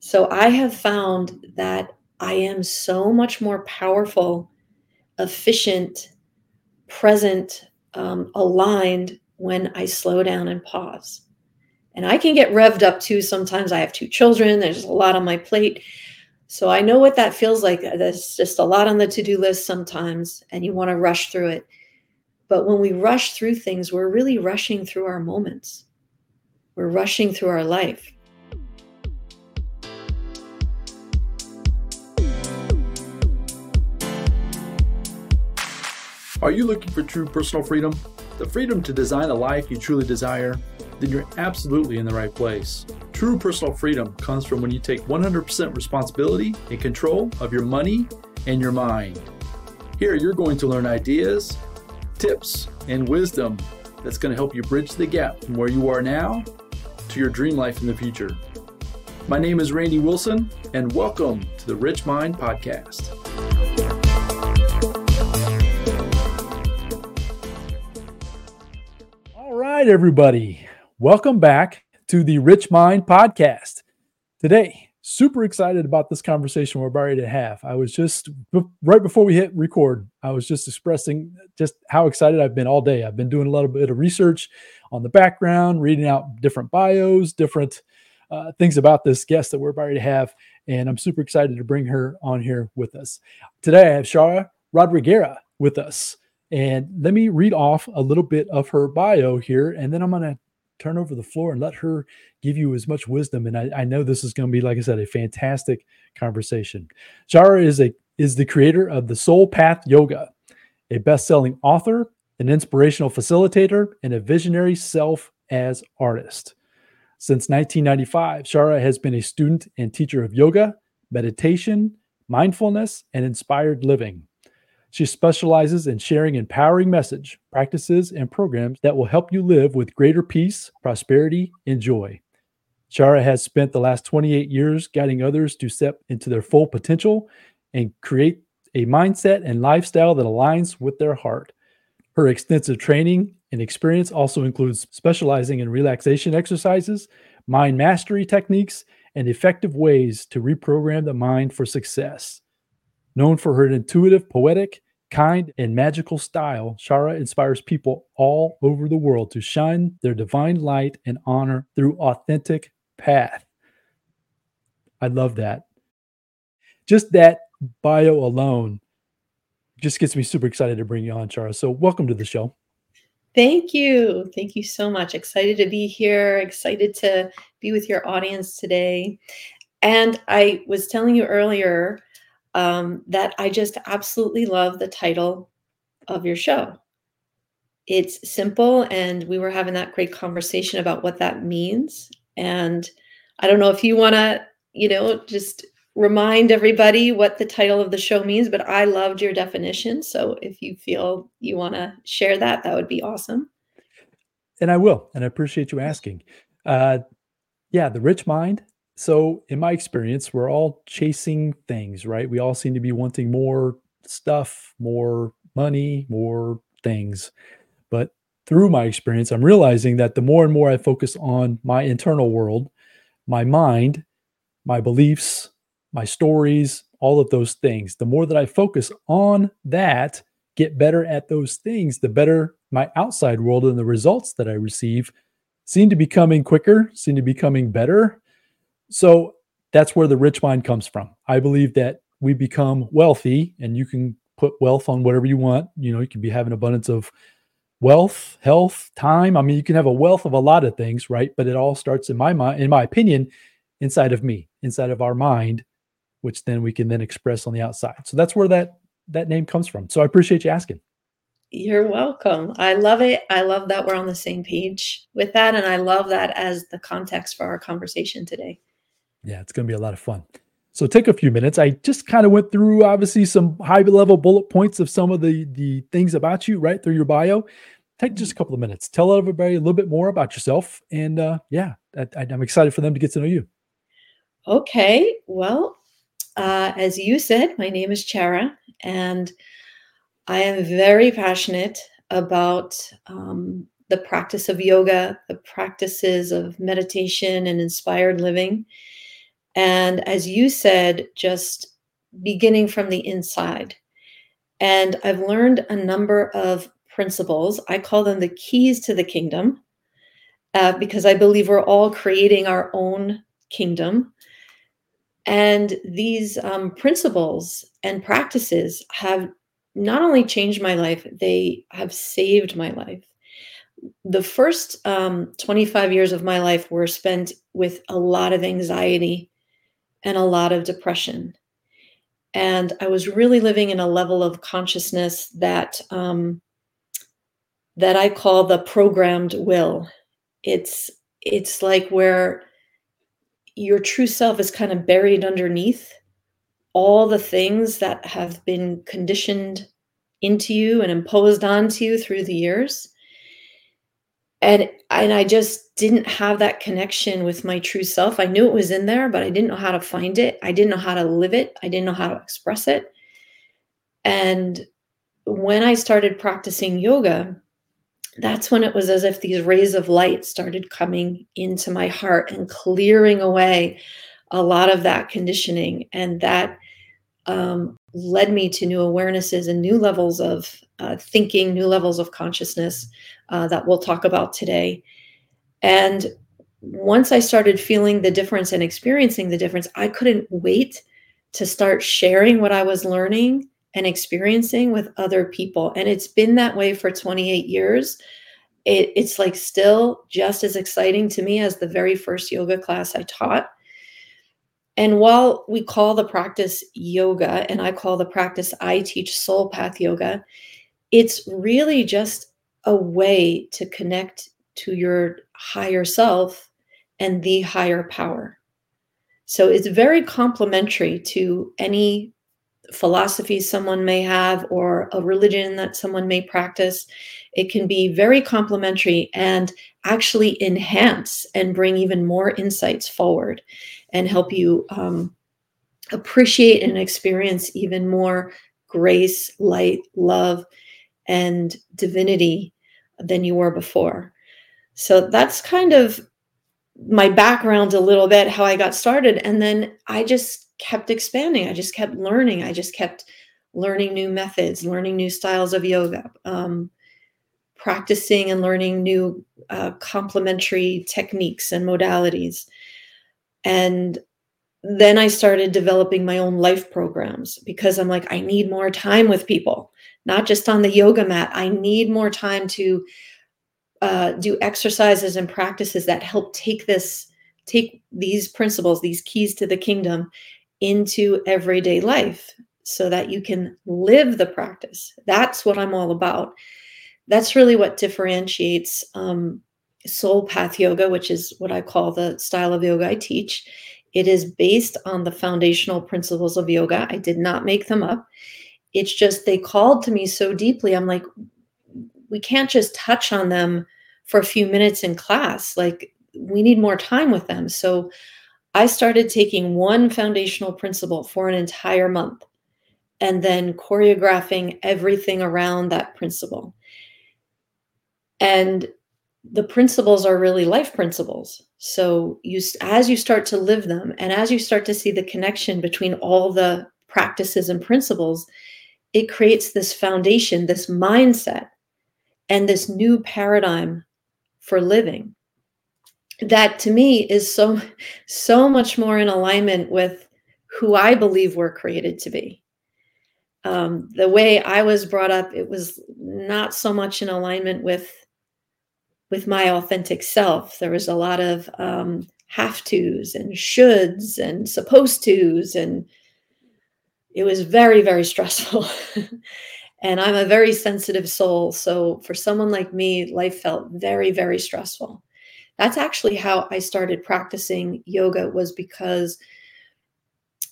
So I have found that I am so much more powerful, efficient, present, um, aligned when I slow down and pause. And I can get revved up too. Sometimes I have two children, there's a lot on my plate. So I know what that feels like. There's just a lot on the to do list sometimes, and you want to rush through it. But when we rush through things, we're really rushing through our moments, we're rushing through our life. Are you looking for true personal freedom? The freedom to design a life you truly desire? Then you're absolutely in the right place. True personal freedom comes from when you take 100% responsibility and control of your money and your mind. Here, you're going to learn ideas, tips, and wisdom that's going to help you bridge the gap from where you are now to your dream life in the future. My name is Randy Wilson, and welcome to the Rich Mind Podcast. Right, everybody. Welcome back to the Rich Mind Podcast. Today, super excited about this conversation we're about to have. I was just right before we hit record, I was just expressing just how excited I've been all day. I've been doing a little bit of research on the background, reading out different bios, different uh, things about this guest that we're about to have. And I'm super excited to bring her on here with us. Today, I have Chara Rodriguera with us. And let me read off a little bit of her bio here, and then I'm going to turn over the floor and let her give you as much wisdom. And I, I know this is going to be, like I said, a fantastic conversation. Chara is a is the creator of the Sol Path Yoga, a best-selling author, an inspirational facilitator, and a visionary self as artist. Since 1995, Chara has been a student and teacher of yoga, meditation, mindfulness, and inspired living. She specializes in sharing empowering message, practices, and programs that will help you live with greater peace, prosperity, and joy. Chara has spent the last 28 years guiding others to step into their full potential and create a mindset and lifestyle that aligns with their heart. Her extensive training and experience also includes specializing in relaxation exercises, mind mastery techniques, and effective ways to reprogram the mind for success. Known for her intuitive, poetic, kind, and magical style, Chara inspires people all over the world to shine their divine light and honor through authentic path. I love that. Just that bio alone just gets me super excited to bring you on, Chara. So, welcome to the show. Thank you. Thank you so much. Excited to be here. Excited to be with your audience today. And I was telling you earlier, um, that I just absolutely love the title of your show. It's simple, and we were having that great conversation about what that means. And I don't know if you want to, you know, just remind everybody what the title of the show means, but I loved your definition. So if you feel you want to share that, that would be awesome. And I will, and I appreciate you asking. Uh, yeah, the rich mind so, in my experience, we're all chasing things, right? We all seem to be wanting more stuff, more money, more things. But through my experience, I'm realizing that the more and more I focus on my internal world, my mind, my beliefs, my stories, all of those things, the more that I focus on that, get better at those things, the better my outside world and the results that I receive seem to be coming quicker, seem to be coming better so that's where the rich mind comes from. I believe that we become wealthy and you can put wealth on whatever you want. You know, you can be having abundance of wealth, health, time. I mean, you can have a wealth of a lot of things, right? But it all starts in my mind, in my opinion, inside of me, inside of our mind, which then we can then express on the outside. So that's where that that name comes from. So I appreciate you asking. You're welcome. I love it. I love that we're on the same page with that. And I love that as the context for our conversation today. Yeah, it's going to be a lot of fun. So take a few minutes. I just kind of went through obviously some high level bullet points of some of the the things about you right through your bio. Take just a couple of minutes. Tell everybody a little bit more about yourself, and uh, yeah, I, I'm excited for them to get to know you. Okay, well, uh, as you said, my name is Chara, and I am very passionate about um, the practice of yoga, the practices of meditation and inspired living And as you said, just beginning from the inside. And I've learned a number of principles. I call them the keys to the kingdom uh, because I believe we're all creating our own kingdom. And these um, principles and practices have not only changed my life, they have saved my life. The first um, 25 years of my life were spent with a lot of anxiety and a lot of depression. And I was really living in a level of consciousness that um, that I call the programmed will. It's it's like where your true self is kind of buried underneath all the things that have been conditioned into you and imposed onto you through the years and and i just didn't have that connection with my true self. I knew it was in there but i didn't know how to find it. I didn't know how to live it. I didn't know how to express it. And when i started practicing yoga that's when it was as if these rays of light started coming into my heart and clearing away a lot of that conditioning. And that um, led me to new awarenesses and new levels of uh, thinking new levels of consciousness uh, that we'll talk about today. And once i started feeling the difference and experiencing the difference i couldn't wait to start sharing what i was learning and experiencing with other people. And it's been that way for 28 years. It, it's like still just as exciting to me as the very first yoga class I taught. And while we call the practice yoga, and I call the practice I teach Sol Path yoga, it's really just a way to connect to your higher self and the higher power. So it's very complementary to any philosophy someone may have or a religion that someone may practice. It can be very complementary and actually enhance and bring even more insights forward and help you um, appreciate and experience even more grace, light, love, and divinity than you were before. So that's kind of my background a little bit, how I got started. And then I just kept expanding. I just kept learning. I just kept learning new methods, learning new styles of yoga, um, practicing and learning new uh, complementary techniques and modalities. And then I started developing my own life programs because I'm like, I need more time with people, not just on the yoga mat. I need more time to uh, do exercises and practices that help take this, take these principles, these keys to the kingdom, into everyday life so that you can live the practice. That's what I'm all about. That's really what differentiates um, Sol Path Yoga, which is what I call the style of yoga I teach. It is based on the foundational principles of yoga. I did not make them up. It's just they called to me so deeply. I'm like, we can't just touch on them for a few minutes in class. Like, we need more time with them. So I started taking one foundational principle for an entire month and then choreographing everything around that principle. And the principles are really life principles. So you as you start to live them and as you start to see the connection between all the practices and principles, it creates this foundation, this mindset, and this new paradigm for living that to me is so so much more in alignment with who I believe we're created to be. Um, the way I was brought up, it was not so much in alignment with with my authentic self. There was a lot of um, have tos and shoulds and supposed tos, and it was very very stressful. and I'm a very sensitive soul, so for someone like me, life felt very very stressful that's actually how I started practicing yoga was because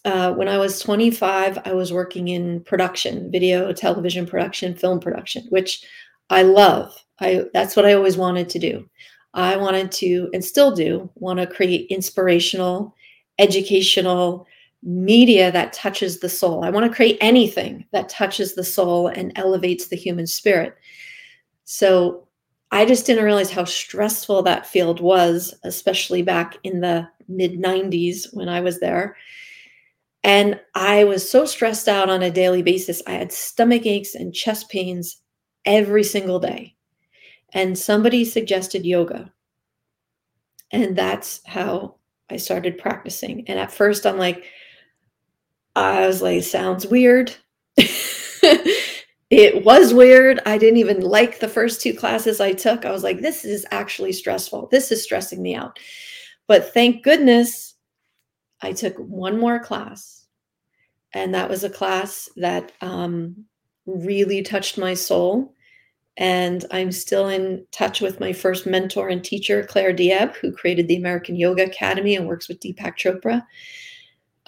uh, when I was 25, I was working in production, video, television production, film production, which I love. I that's what I always wanted to do. I wanted to and still do want to create inspirational, educational media that touches the soul. I want to create anything that touches the soul and elevates the human spirit. So I just didn't realize how stressful that field was, especially back in the mid 90s when I was there. And I was so stressed out on a daily basis. I had stomach aches and chest pains every single day. And somebody suggested yoga. And that's how I started practicing. And at first, I'm like, I was like, sounds weird. it was weird. I didn't even like the first two classes I took. I was like, this is actually stressful. This is stressing me out. But thank goodness I took one more class. And that was a class that um, really touched my soul. And I'm still in touch with my first mentor and teacher, Claire Diab, who created the American Yoga Academy and works with Deepak Chopra.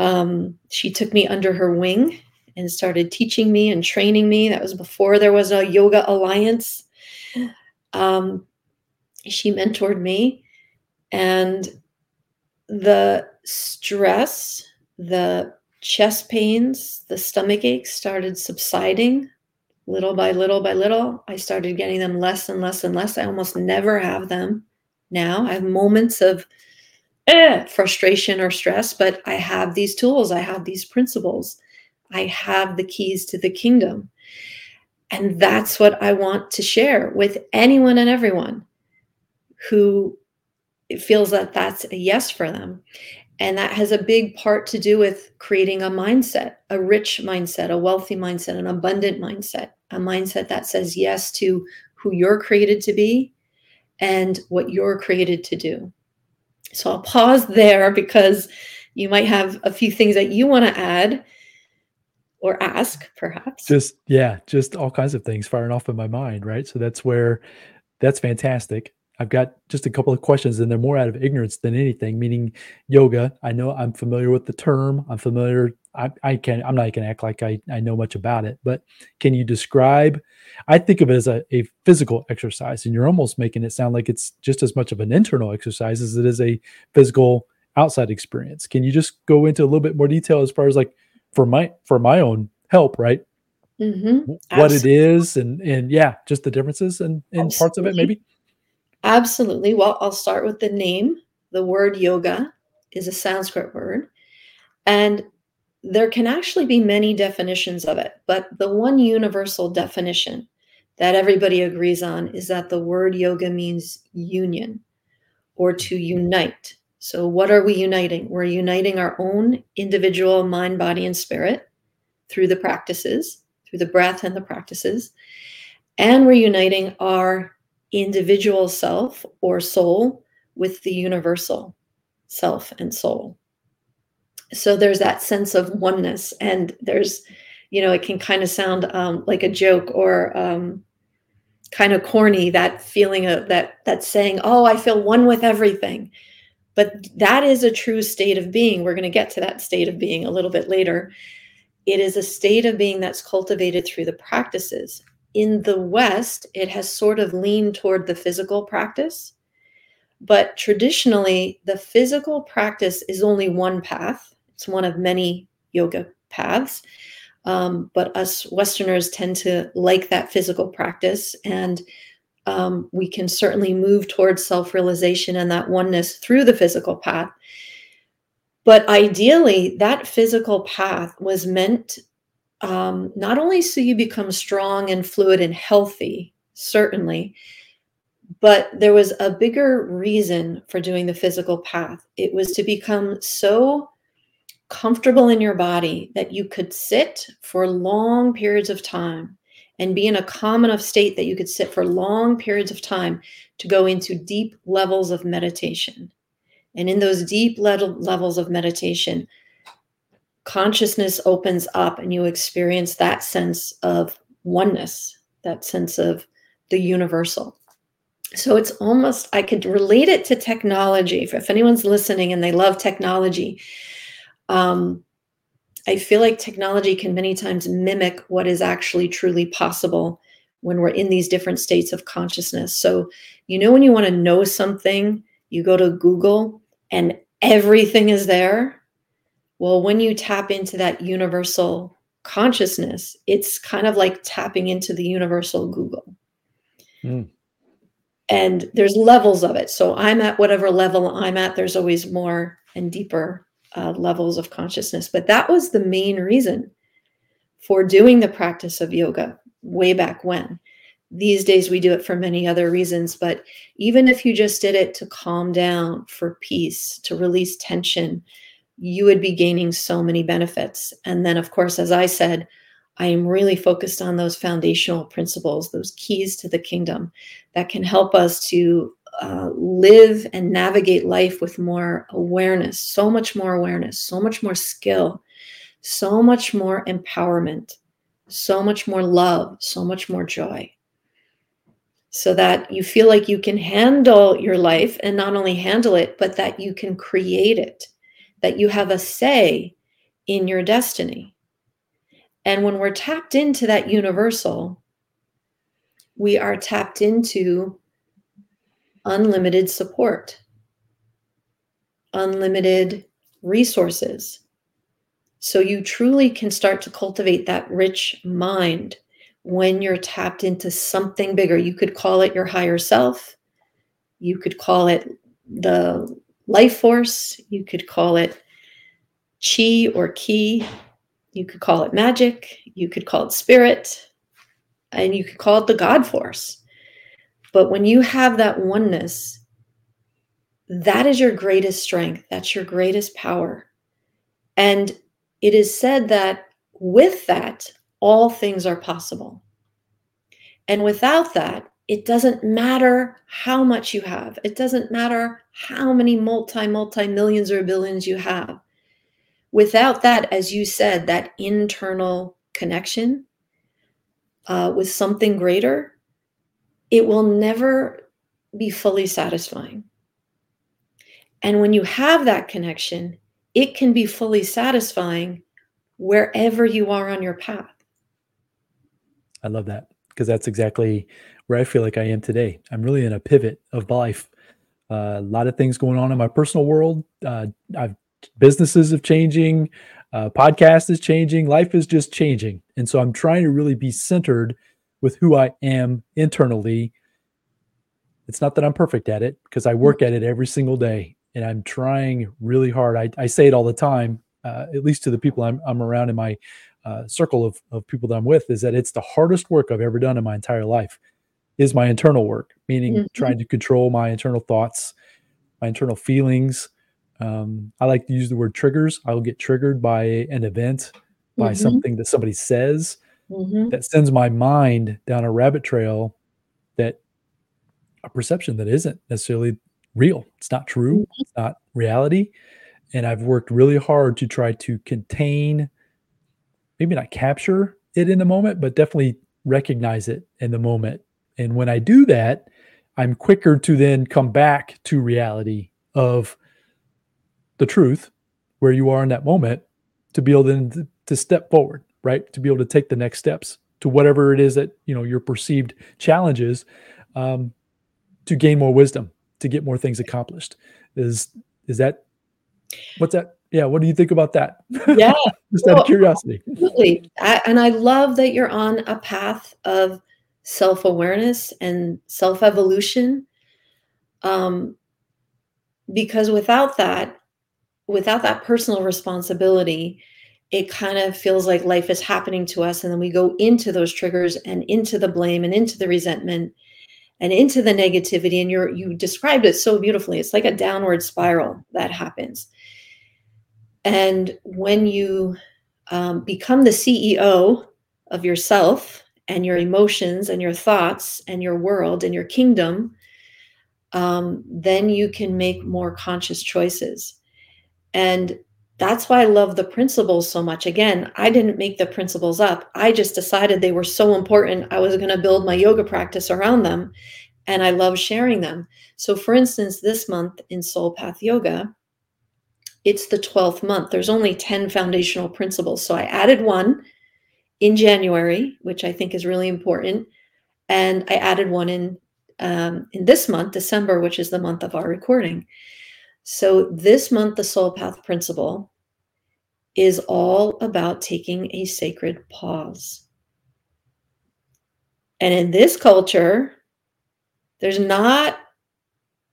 Um, she took me under her wing and started teaching me and training me. That was before there was a yoga alliance. Um, she mentored me, and the stress, the chest pains, the stomach aches started subsiding little by little by little. I started getting them less and less and less. I almost never have them now. I have moments of eh, frustration or stress, but I have these tools, I have these principles I have the keys to the kingdom. And that's what I want to share with anyone and everyone who feels that that's a yes for them. And that has a big part to do with creating a mindset, a rich mindset, a wealthy mindset, an abundant mindset, a mindset that says yes to who you're created to be and what you're created to do. So I'll pause there because you might have a few things that you want to add or ask perhaps. Just yeah just all kinds of things firing off in my mind right? So that's where that's fantastic. I've got just a couple of questions and they're more out of ignorance than anything meaning yoga. I know i'm familiar with the term. I'm familiar i, I can i'm not going to act like I, I know much about it but can you describe i think of it as a, a physical exercise and you're almost making it sound like it's just as much of an internal exercise as it is a physical outside experience can you just go into a little bit more detail as far as like for my for my own help, right? Mm-hmm. What it is, and and yeah, just the differences and in parts of it, maybe. Absolutely. Well, I'll start with the name. The word yoga is a Sanskrit word, and there can actually be many definitions of it, but the one universal definition that everybody agrees on is that the word yoga means union or to unite so, what are we uniting? We're uniting our own individual mind, body, and spirit through the practices, through the breath and the practices. And we're uniting our individual self or soul with the universal self and soul. So, there's that sense of oneness. And there's, you know, it can kind of sound um, like a joke or, um, kind of corny that feeling of that that saying oh i feel one with everything but that is a true state of being. We're going to get to that state of being a little bit later. It is a state of being that's cultivated through the practices. In the West, it has sort of leaned toward the physical practice. But traditionally, the physical practice is only one path, it's one of many yoga paths. Um, but us Westerners tend to like that physical practice. And um, we can certainly move towards self realization and that oneness through the physical path. But ideally, that physical path was meant um, not only so you become strong and fluid and healthy, certainly, but there was a bigger reason for doing the physical path. It was to become so comfortable in your body that you could sit for long periods of time and be in a calm enough state that you could sit for long periods of time to go into deep levels of meditation. And in those deep le- levels of meditation, consciousness opens up and you experience that sense of oneness, that sense of the universal. So it's almost, I could relate it to technology. If anyone's listening and they love technology, um, I feel like technology can many times mimic what is actually truly possible when we're in these different states of consciousness. So, you know, when you want to know something, you go to Google and everything is there. Well, when you tap into that universal consciousness, it's kind of like tapping into the universal Google. Mm. and there's levels of it. So I'm at whatever level I'm at. There's always more and deeper uh, levels of consciousness. But that was the main reason for doing the practice of yoga way back when. These days we do it for many other reasons, but even if you just did it to calm down, for peace, to release tension, you would be gaining so many benefits. And then, of course, as I said, I am really focused on those foundational principles, those keys to the kingdom that can help us to uh, live and navigate life with more awareness, so much more awareness, so much more skill, so much more empowerment, so much more love, so much more joy. So that you feel like you can handle your life and not only handle it, but that you can create it, that you have a say in your destiny. And when we're tapped into that universal, we are tapped into unlimited support, unlimited resources. So you truly can start to cultivate that rich mind when you're tapped into something bigger. You could call it your higher self. You could call it the life force. You could call it chi or ki. You could call it magic. You could call it spirit. And you could call it the God force. But when you have that oneness, that is your greatest strength. That's your greatest power. And it is said that with that, all things are possible. And without that, it doesn't matter how much you have. It doesn't matter how many multi, multi millions or billions you have. Without that, as you said, that internal connection uh, with something greater, it will never be fully satisfying. And when you have that connection, it can be fully satisfying wherever you are on your path. I love that because that's exactly where I feel like I am today. I'm really in a pivot of life. Uh, a lot of things going on in my personal world. Uh, I've businesses are changing, uh, podcast is changing, life is just changing, and so I'm trying to really be centered with who I am internally. It's not that I'm perfect at it because I work at it every single day and I'm trying really hard. I, I say it all the time, uh, at least to the people I'm, I'm around in my uh, circle of, of people that I'm with, is that it's the hardest work I've ever done in my entire life is my internal work, meaning mm-hmm. trying to control my internal thoughts, my internal feelings. Um, I like to use the word triggers. I will get triggered by an event, by mm-hmm. something that somebody says mm-hmm. that sends my mind down a rabbit trail that a perception that isn't necessarily real. It's not true. Mm-hmm. It's not reality. And I've worked really hard to try to contain, maybe not capture it in the moment, but definitely recognize it in the moment. And when I do that, I'm quicker to then come back to reality of the truth where you are in that moment to be able to, to step forward, right? To be able to take the next steps to whatever it is that, you know, your perceived challenges um, to gain more wisdom to get more things accomplished. Is is that what's that? Yeah, what do you think about that? Yeah, just well, out of curiosity. Absolutely, I, and I love that you're on a path of self awareness and self evolution. Um, because without that, without that personal responsibility, it kind of feels like life is happening to us, and then we go into those triggers and into the blame and into the resentment and into the negativity and you're you described it so beautifully. It's like a downward spiral that happens. And when you um, become the ceo of yourself and your emotions and your thoughts and your world and your kingdom um, then you can make more conscious choices. And that's why I love the principles so much. Again, I didn't make the principles up. I just decided they were so important. I was going to build my yoga practice around them. And I love sharing them. So, for instance, this month in Sol Path Yoga, it's the 12th month. There's only 10 foundational principles. So, I added one in January, which I think is really important. And I added one in um, in this month, December, which is the month of our recording. So, this month, the Sol Path principle is all about taking a sacred pause. And in this culture, there's not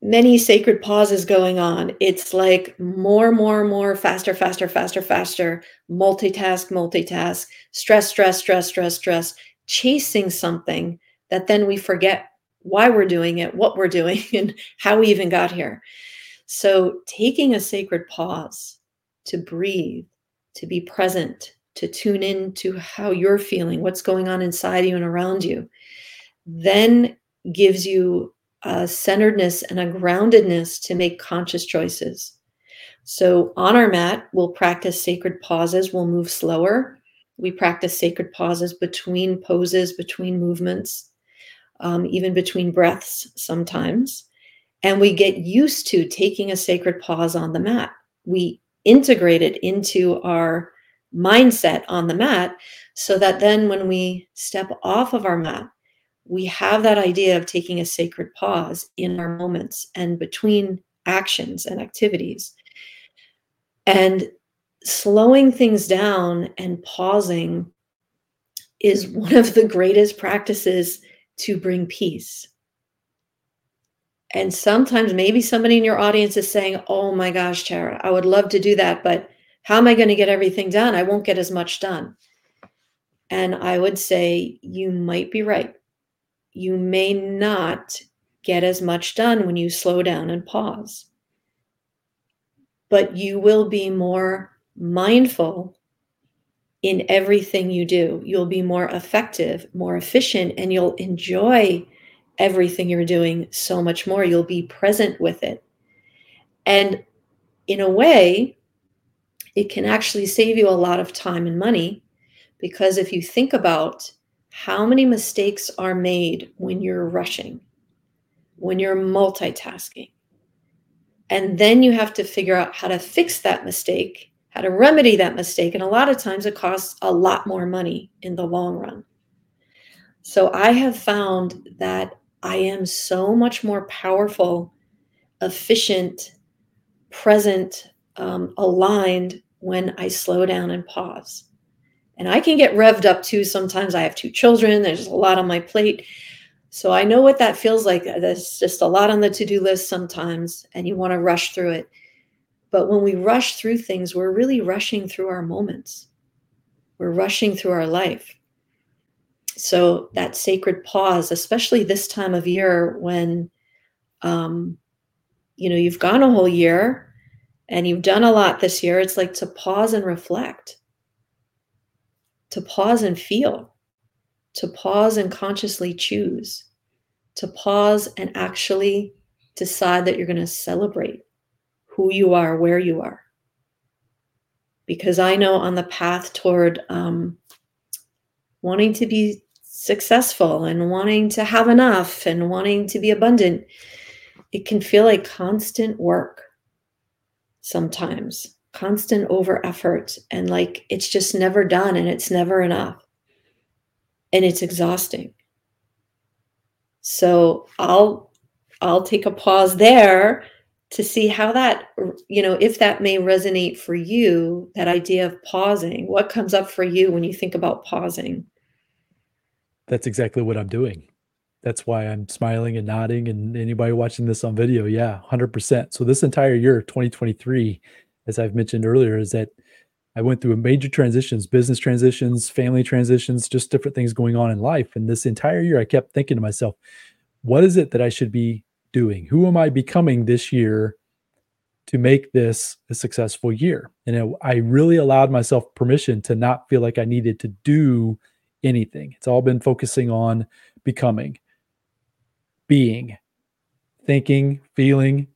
many sacred pauses going on. It's like more, more, more, faster, faster, faster, faster, multitask, multitask, stress, stress, stress, stress, stress, chasing something that then we forget why we're doing it, what we're doing, and how we even got here. So, taking a sacred pause to breathe, to be present, to tune in to how you're feeling, what's going on inside you and around you, then gives you a centeredness and a groundedness to make conscious choices. So, on our mat, we'll practice sacred pauses, we'll move slower. We practice sacred pauses between poses, between movements, um, even between breaths sometimes. And we get used to taking a sacred pause on the mat. We integrate it into our mindset on the mat so that then when we step off of our mat, we have that idea of taking a sacred pause in our moments and between actions and activities. And slowing things down and pausing is one of the greatest practices to bring peace. And sometimes maybe somebody in your audience is saying, Oh my gosh, Chara, I would love to do that, but how am I going to get everything done? I won't get as much done. And I would say, You might be right you may not get as much done when you slow down and pause. But you will be more mindful in everything you do. You'll be more effective, more efficient, and you'll enjoy everything you're doing so much more. You'll be present with it. And in a way, it can actually save you a lot of time and money because if you think about how many mistakes are made when you're rushing, when you're multitasking? And then you have to figure out how to fix that mistake, how to remedy that mistake. And a lot of times it costs a lot more money in the long run. So I have found that I am so much more powerful, efficient, present, um, aligned when I slow down and pause. And I can get revved up too. Sometimes I have two children, there's a lot on my plate. So I know what that feels like. There's just a lot on the to do list sometimes, and you want to rush through it. But when we rush through things, we're really rushing through our moments, we're rushing through our life. So that sacred pause, especially this time of year when, um, you know, you've gone a whole year and you've done a lot this year, it's like to pause and reflect. To pause and feel, to pause and consciously choose, to pause and actually decide that you're going to celebrate who you are, where you are. Because I know on the path toward um, wanting to be successful and wanting to have enough and wanting to be abundant, it can feel like constant work sometimes constant over effort and like it's just never done and it's never enough. And it's exhausting. So i'll i'll take a pause there to see how that you know if that may resonate for you that idea of pausing. What comes up for you when you think about pausing that's exactly what i'm doing that's why i'm smiling and nodding and anybody watching this on video yeah 100% so this entire year 2023 as I've mentioned earlier, is that I went through a major transitions, business transitions, family transitions, just different things going on in life. And this entire year, I kept thinking to myself, what is it that I should be doing? Who am I becoming this year to make this a successful year? And it, I really allowed myself permission to not feel like I needed to do anything. It's all been focusing on becoming, being, thinking, feeling,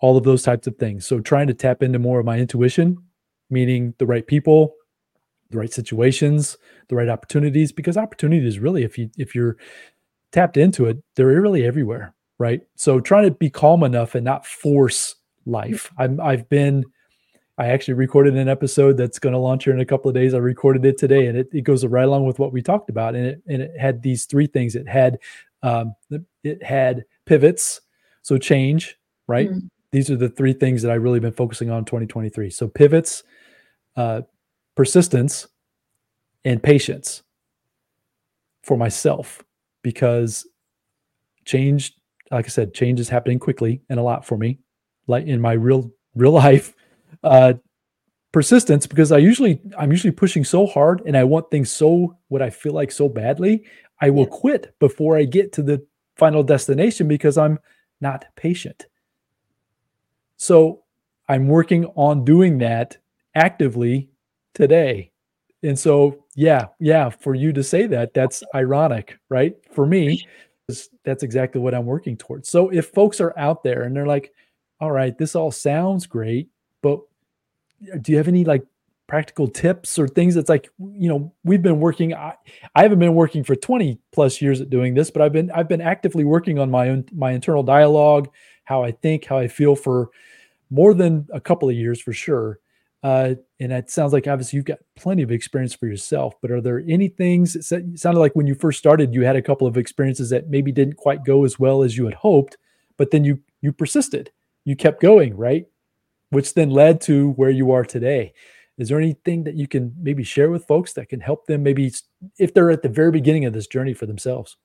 all of those types of things. So trying to tap into more of my intuition, meaning the right people, the right situations, the right opportunities, because opportunities really, if you if you're tapped into it, they're really everywhere, right? So trying to be calm enough and not force life. I'm I've been I actually recorded an episode that's going to launch here in a couple of days. I recorded it today, and it, it goes right along with what we talked about. And it and it had these three things. It had um, it had pivots, so change, right? Mm-hmm these are the three things that I've really been focusing on 2023. So pivots, uh, persistence, and patience for myself because change like I said, change is happening quickly and a lot for me, like in my real real life. Uh, persistence because I usually I'm usually pushing so hard and I want things so what I feel like so badly, I will yeah. quit before I get to the final destination because I'm not patient. So I'm working on doing that actively today. And so, yeah, yeah, for you to say that, that's ironic, right? For me, that's exactly what I'm working towards. So if folks are out there and they're like, all right, this all sounds great, but do you have any like practical tips or things that's like you know we've been working I, I haven't been working for 20 plus years at doing this but i've been i've been actively working on my own my internal dialogue how i think how i feel for more than a couple of years for sure. Uh, and it sounds like obviously you've got plenty of experience for yourself but are there any things it sounded like when you first started you had a couple of experiences that maybe didn't quite go as well as you had hoped but then you you persisted. You kept going right which then led to where you are today. Is there anything that you can maybe share with folks that can help them maybe if they're at the very beginning of this journey for themselves?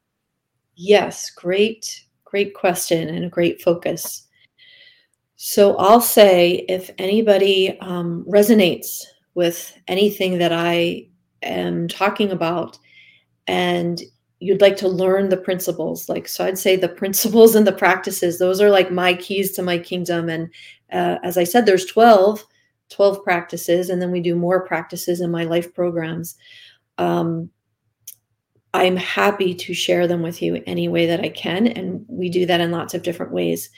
Yes great great question and a great focus. So i'll say if anybody um, resonates with anything that i am talking about and you'd like to learn the principles like so i'd say the principles and the practices those are like my keys to my kingdom and uh, as i said there's 12 12 practices, and then we do more practices in my life programs. Um, I'm happy to share them with you any way that I can, and we do that in lots of different ways.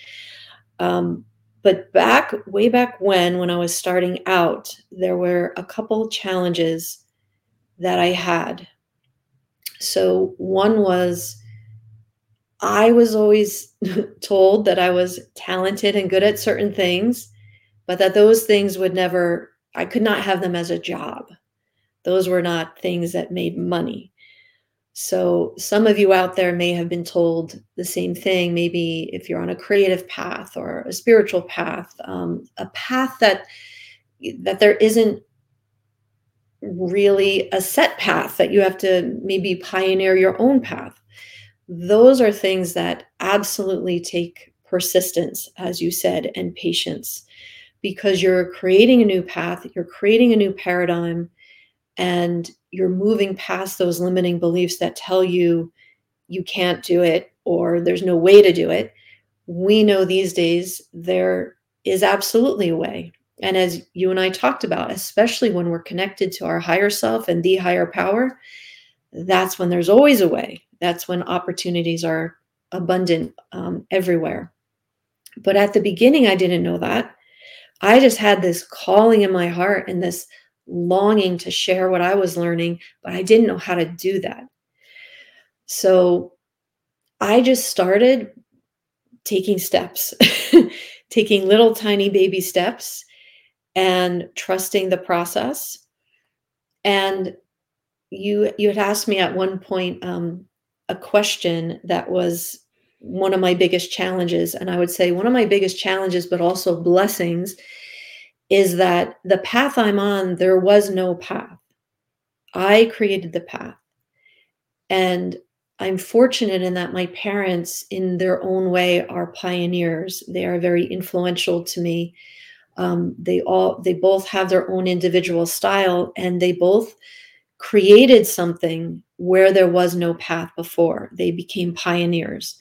Um, but back, way back when, when I was starting out, there were a couple challenges that I had. So, one was I was always told that I was talented and good at certain things, but that those things would never, I could not have them as a job. Those were not things that made money. So, some of you out there may have been told the same thing. Maybe if you're on a creative path or a spiritual path, um, a path that that there isn't really a set path that you have to maybe pioneer your own path. Those are things that absolutely take persistence, as you said, and patience because you're creating a new path, you're creating a new paradigm, and you're moving past those limiting beliefs that tell you you can't do it or there's no way to do it. We know these days there is absolutely a way. And as you and I talked about, especially when we're connected to our higher self and the higher power, that's when there's always a way. That's when opportunities are abundant um, everywhere. But at the beginning, I didn't know that. I just had this calling in my heart and this longing to share what I was learning, but I didn't know how to do that. So I just started taking steps, taking little tiny baby steps and trusting the process. And you you had asked me at one point um, a question that was one of my biggest challenges. And I would say one of my biggest challenges, but also blessings, is that the path I'm on, there was no path. I created the path. And I'm fortunate in that my parents, in their own way, are pioneers. They are very influential to me. Um, they all they both have their own individual style, and they both created something where there was no path before. They became pioneers.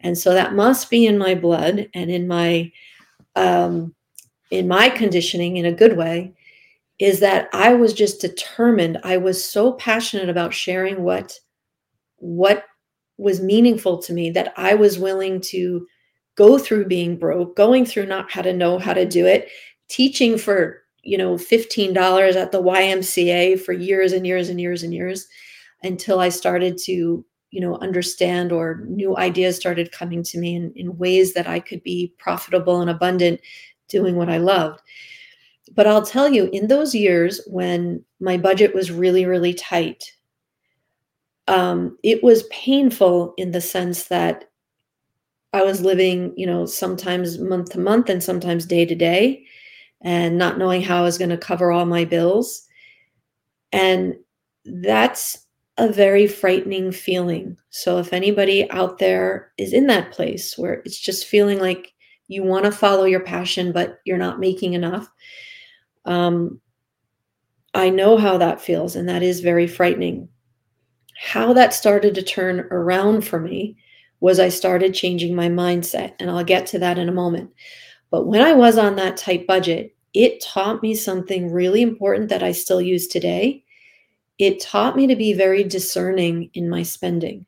And so that must be in my blood and in my um, in my conditioning in a good way is that I was just determined. I was so passionate about sharing what what was meaningful to me that I was willing to go through being broke, going through not how to know how to do it, teaching for, you know, $15 at the YMCA for years and years and years and years until I started to you know understand or new ideas started coming to me in, in ways that i could be profitable and abundant doing what i loved. But i'll tell you in those years when my budget was really really tight um, it was painful in the sense that i was living you know sometimes month to month and sometimes day to day and not knowing how i was going to cover all my bills and that's a very frightening feeling. So, if anybody out there is in that place where it's just feeling like you want to follow your passion, but you're not making enough, um, I know how that feels, and that is very frightening. How that started to turn around for me was I started changing my mindset, and I'll get to that in a moment. But when I was on that tight budget, it taught me something really important that I still use today. It taught me to be very discerning in my spending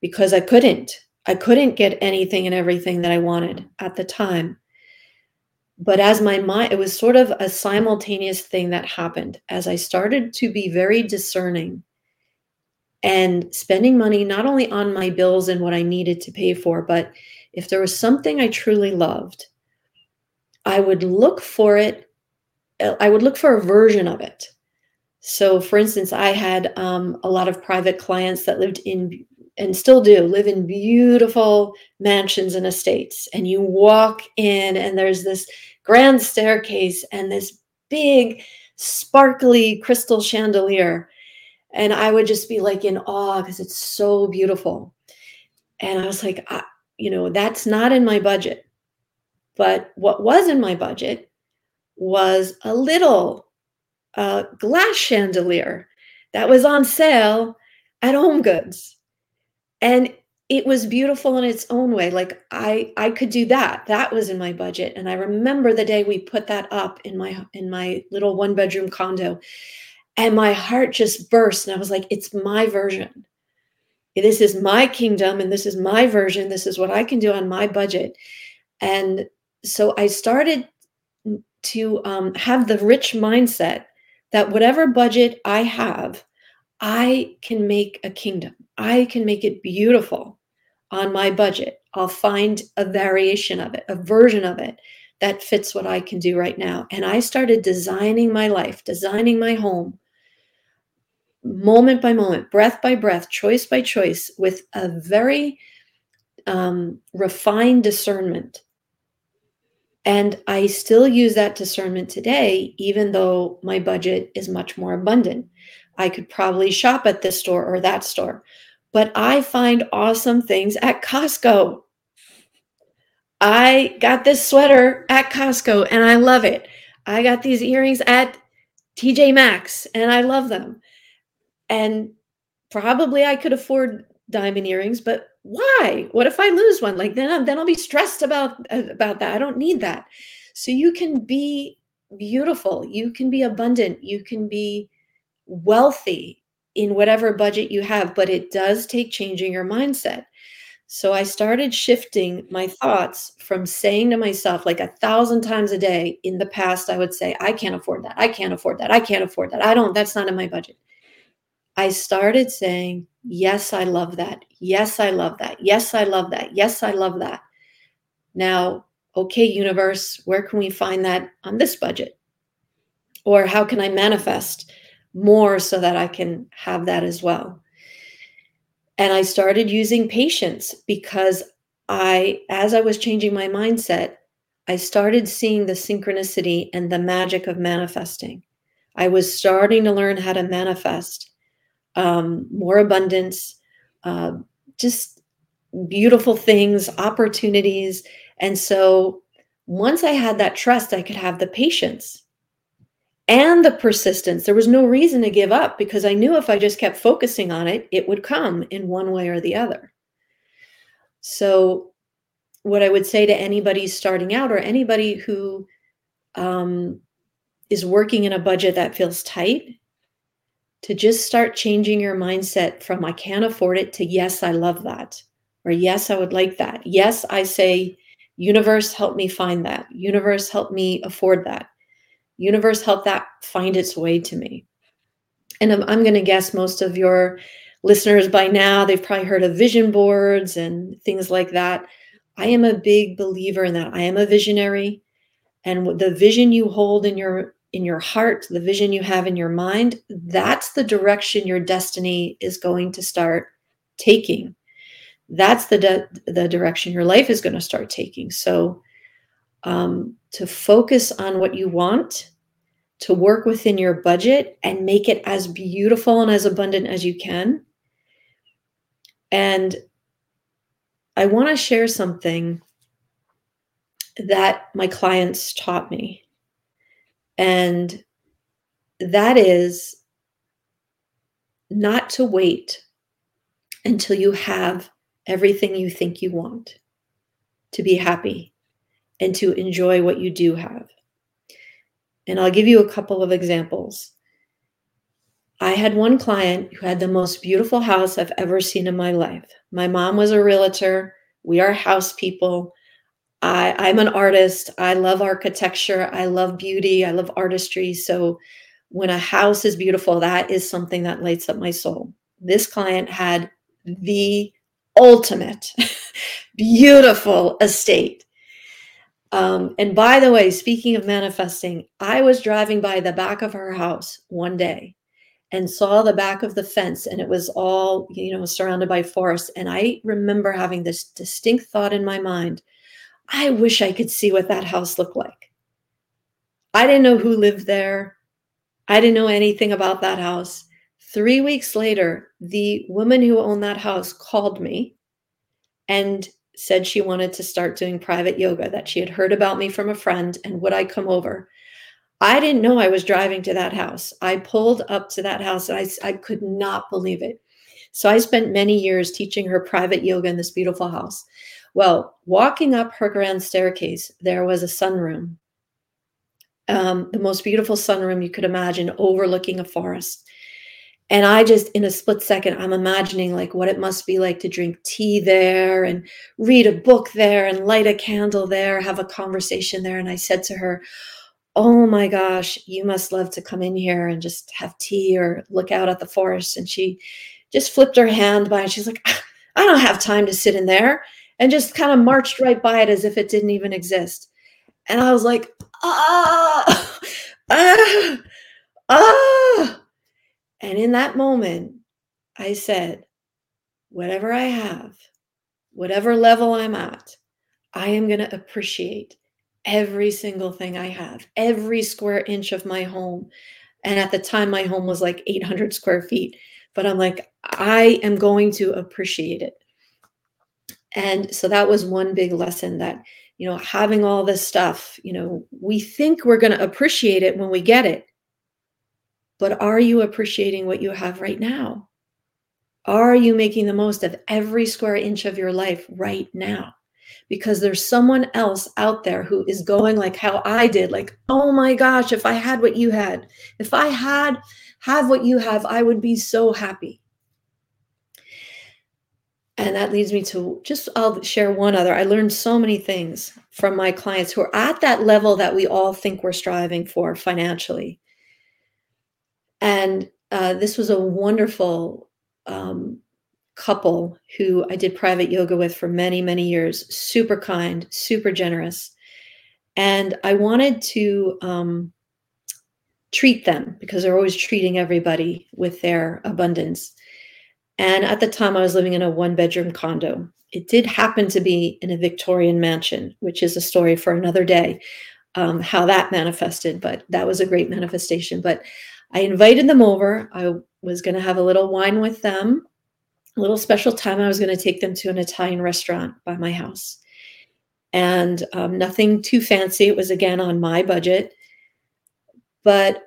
because I couldn't. I couldn't get anything and everything that I wanted at the time. But as my mind, it was sort of a simultaneous thing that happened as I started to be very discerning and spending money not only on my bills and what I needed to pay for, but if there was something I truly loved, I would look for it. Uh, I would look for a version of it. So, for instance, I had um, a lot of private clients that lived in and still do live in beautiful mansions and estates. And you walk in, and there's this grand staircase and this big, sparkly crystal chandelier. And I would just be like in awe because it's so beautiful. And I was like, I, you know, that's not in my budget. But what was in my budget was a little uh, glass chandelier that was on sale at Home Goods. And it was beautiful in its own way. Like I I could do that. That was in my budget. And I remember the day we put that up in my in my little one bedroom condo. And my heart just burst. And I was like, it's my version. This is my kingdom and this is my version. This is what I can do on my budget. And so I started to um, have the rich mindset that whatever budget I have, I can make a kingdom. I can make it beautiful on my budget. I'll find a variation of it, a version of it that fits what I can do right now. And I started designing my life, designing my home, moment by moment, breath by breath, choice by choice, with a very um, refined discernment and I still use that discernment today, even though my budget is much more abundant. I could probably shop at this store or that store, but I find awesome things at Costco. I got this sweater at Costco and I love it. I got these earrings at TJ Maxx and I love them. And probably I could afford diamond earrings, but why? What if I lose one? Like then, I'm, then I'll be stressed about about that. I don't need that. So you can be beautiful. You can be abundant. You can be wealthy in whatever budget you have, but it does take changing your mindset. So I started shifting my thoughts from saying to myself like a thousand times a day in the past, I would say, I can't afford that. I can't afford that. I can't afford that. I don't, that's not in my budget. I started saying, Yes, I love that. Yes, I love that. Yes, I love that. Yes, I love that. Now, okay, universe, where can we find that on this budget? Or how can I manifest more so that I can have that as well? And I started using patience because I, as I was changing my mindset, I started seeing the synchronicity and the magic of manifesting. I was starting to learn how to manifest um, more abundance, uh, just beautiful things, opportunities. And so once I had that trust, I could have the patience and the persistence. There was no reason to give up because I knew if I just kept focusing on it, it would come in one way or the other. So, what I would say to anybody starting out or anybody who um, is working in a budget that feels tight to just start changing your mindset from I can't afford it to yes, I love that, or yes, I would like that. Yes, I say, universe, help me find that. Universe, help me afford that. Universe, help that find its way to me. And I'm, I'm going to guess most of your listeners by now, they've probably heard of vision boards and things like that. I am a big believer in that. I am a visionary. And the vision you hold in your in your heart, the vision you have in your mind, that's the direction your destiny is going to start taking. That's the de- the direction your life is going to start taking. So, um, to focus on what you want, to work within your budget and make it as beautiful and as abundant as you can. And I want to share something that my clients taught me. And that is not to wait until you have everything you think you want to be happy and to enjoy what you do have. And I'll give you a couple of examples. I had one client who had the most beautiful house I've ever seen in my life. My mom was a realtor. We are house people. I, I'm an artist. I love architecture. I love beauty. I love artistry. So when a house is beautiful, that is something that lights up my soul. This client had the ultimate beautiful estate. Um, and by the way, speaking of manifesting, I was driving by the back of her house one day and saw the back of the fence, and it was all, you know, surrounded by forest. And I remember having this distinct thought in my mind I wish I could see what that house looked like. I didn't know who lived there, I didn't know anything about that house. Three weeks later, the woman who owned that house called me and said she wanted to start doing private yoga, that she had heard about me from a friend and would I come over? I didn't know I was driving to that house. I pulled up to that house and I, I could not believe it. So I spent many years teaching her private yoga in this beautiful house. Well, walking up her grand staircase, there was a sunroom, um, the most beautiful sunroom you could imagine, overlooking a forest. And I just, in a split second, I'm imagining like what it must be like to drink tea there and read a book there and light a candle there, have a conversation there. And I said to her, Oh my gosh, you must love to come in here and just have tea or look out at the forest. And she just flipped her hand by and she's like, I don't have time to sit in there. And just kind of marched right by it as if it didn't even exist. And I was like, ah, ah, ah. And in that moment, I said, whatever I have, whatever level I'm at, I am going to appreciate every single thing I have, every square inch of my home. And at the time, my home was like 800 square feet. But I'm like, I am going to appreciate it. And so that was one big lesson that, you know, having all this stuff, you know, we think we're going to appreciate it when we get it. But are you appreciating what you have right now? Are you making the most of every square inch of your life right now? Because there's someone else out there who is going like how I did, like, oh my gosh, if I had what you had, if I had have what you have, I would be so happy. And that leads me to just, I'll share one other. I learned so many things from my clients who are at that level that we all think we're striving for financially. And uh, this was a wonderful um, couple who I did private yoga with for many, many years. Super kind, super generous. And I wanted to um, treat them because they're always treating everybody with their abundance. And at the time, I was living in a one bedroom condo. It did happen to be in a Victorian mansion, which is a story for another day, um, how that manifested, but that was a great manifestation. But I invited them over. I was going to have a little wine with them, a little special time. I was going to take them to an Italian restaurant by my house. And um, nothing too fancy. It was again on my budget. But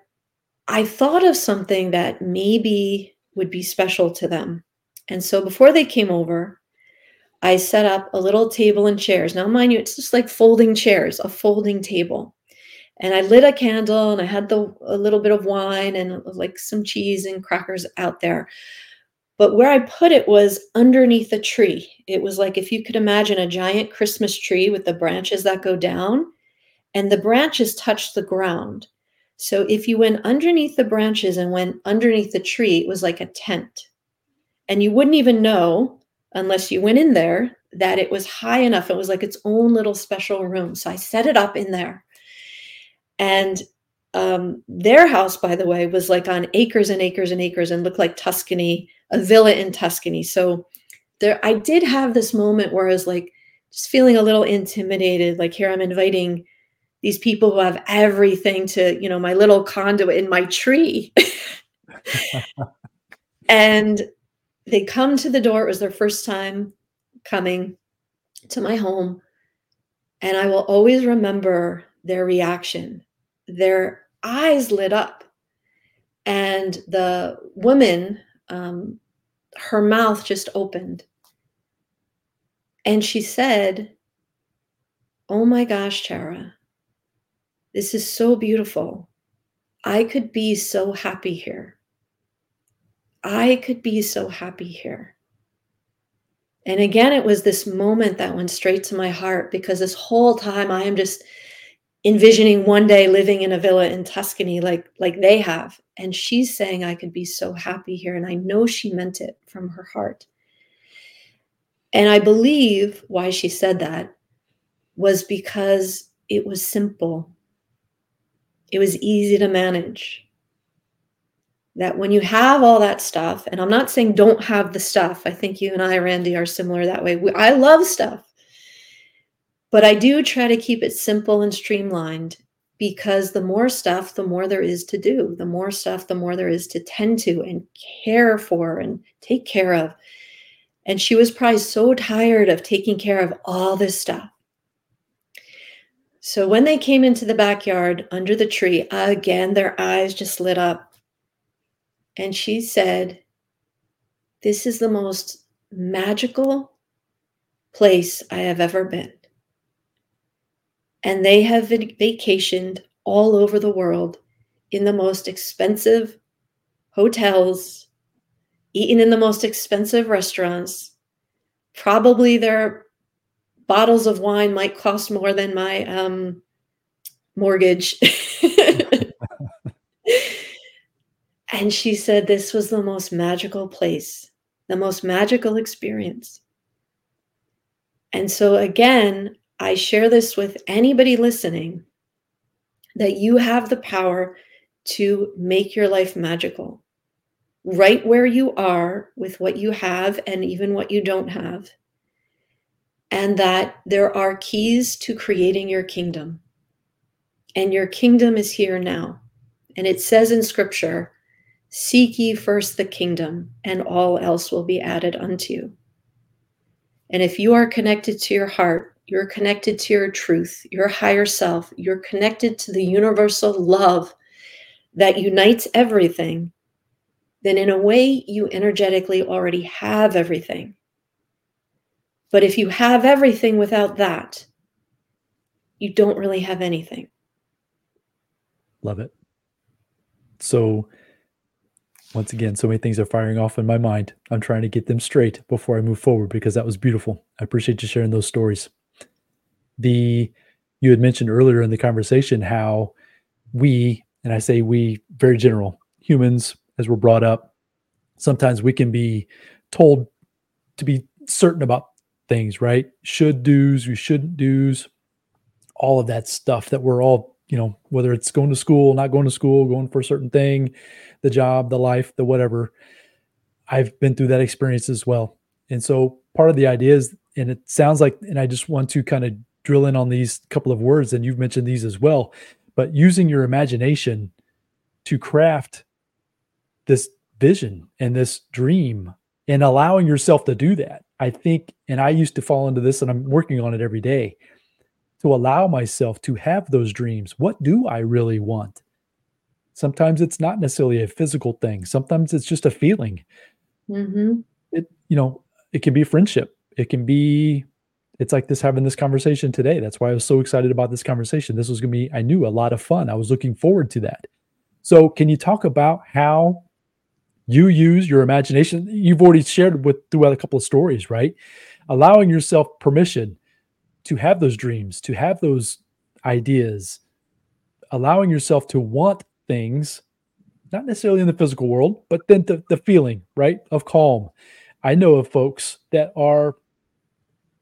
I thought of something that maybe would be special to them. And so before they came over, I set up a little table and chairs. Now, mind you, it's just like folding chairs, a folding table and I lit a candle and I had the a little bit of wine and like some cheese and crackers out there. But where I put it was underneath a tree. It was like if you could imagine a giant Christmas tree with the branches that go down and the branches touch the ground. So if you went underneath the branches and went underneath the tree, it was like a tent. And you wouldn't even know unless you went in there that it was high enough. It was like its own little special room. So I set it up in there. And um, their house, by the way, was like on acres and acres and acres and looked like Tuscany, a villa in Tuscany. So there, I did have this moment where I was like, just feeling a little intimidated. Like here, I'm inviting these people who have everything to, you know, my little condo in my tree. and they come to the door. It was their first time coming to my home. And I will always remember their reaction. Their eyes lit up. And the woman, um, her mouth just opened. And she said, Oh my gosh, Chara, this is so beautiful. I could be so happy here. I could be so happy here. And again, it was this moment that went straight to my heart because this whole time I am just envisioning one day living in a villa in Tuscany like like they have and she's saying I could be so happy here and I know she meant it from her heart. And I believe why she said that was because it was simple. It was easy to manage that when you have all that stuff, and I'm not saying don't have the stuff. I think you and I, Randy, are similar that way. We, I love stuff, but I do try to keep it simple and streamlined because the more stuff, the more there is to do. The more stuff, the more there is to tend to and care for and take care of. And she was probably so tired of taking care of all this stuff. So when they came into the backyard under the tree, again, their eyes just lit up and she said, This is the most magical place I have ever been. And they have vacationed all over the world in the most expensive hotels, eaten in the most expensive restaurants. Probably their bottles of wine might cost more than my um, mortgage. And she said this was the most magical place, the most magical experience. And so, again, I share this with anybody listening that you have the power to make your life magical right where you are with what you have and even what you don't have. And that there are keys to creating your kingdom. And your kingdom is here now. And it says in scripture, Seek ye first the kingdom, and all else will be added unto you. And if you are connected to your heart, you're connected to your truth, your higher self, you're connected to the universal love that unites everything, then in a way, you energetically already have everything. But if you have everything without that, you don't really have anything. Love it. So, once again, so many things are firing off in my mind. I'm trying to get them straight before I move forward because that was beautiful. I appreciate you sharing those stories. The you had mentioned earlier in the conversation how we, and I say we very general, humans as we're brought up, sometimes we can be told to be certain about things, right? Should do's, you shouldn't do's, all of that stuff that we're all, you know, whether it's going to school, not going to school, going for a certain thing, the job, the life, the whatever. I've been through that experience as well. And so part of the idea is, and it sounds like, and I just want to kind of drill in on these couple of words, and you've mentioned these as well, but using your imagination to craft this vision and this dream and allowing yourself to do that. I think, and I used to fall into this, and I'm working on it every day to allow myself to have those dreams. What do I really want? Sometimes it's not necessarily a physical thing. Sometimes it's just a feeling. Mm-hmm. It, you know, it can be friendship. It can be, it's like this having this conversation today. That's why I was so excited about this conversation. This was going to be, I knew, a lot of fun. I was looking forward to that. So, can you talk about how you use your imagination? You've already shared with throughout a couple of stories, right? Allowing yourself permission to have those dreams, to have those ideas, allowing yourself to want things, not necessarily in the physical world, but then the, the feeling, right, of calm. I know of folks that are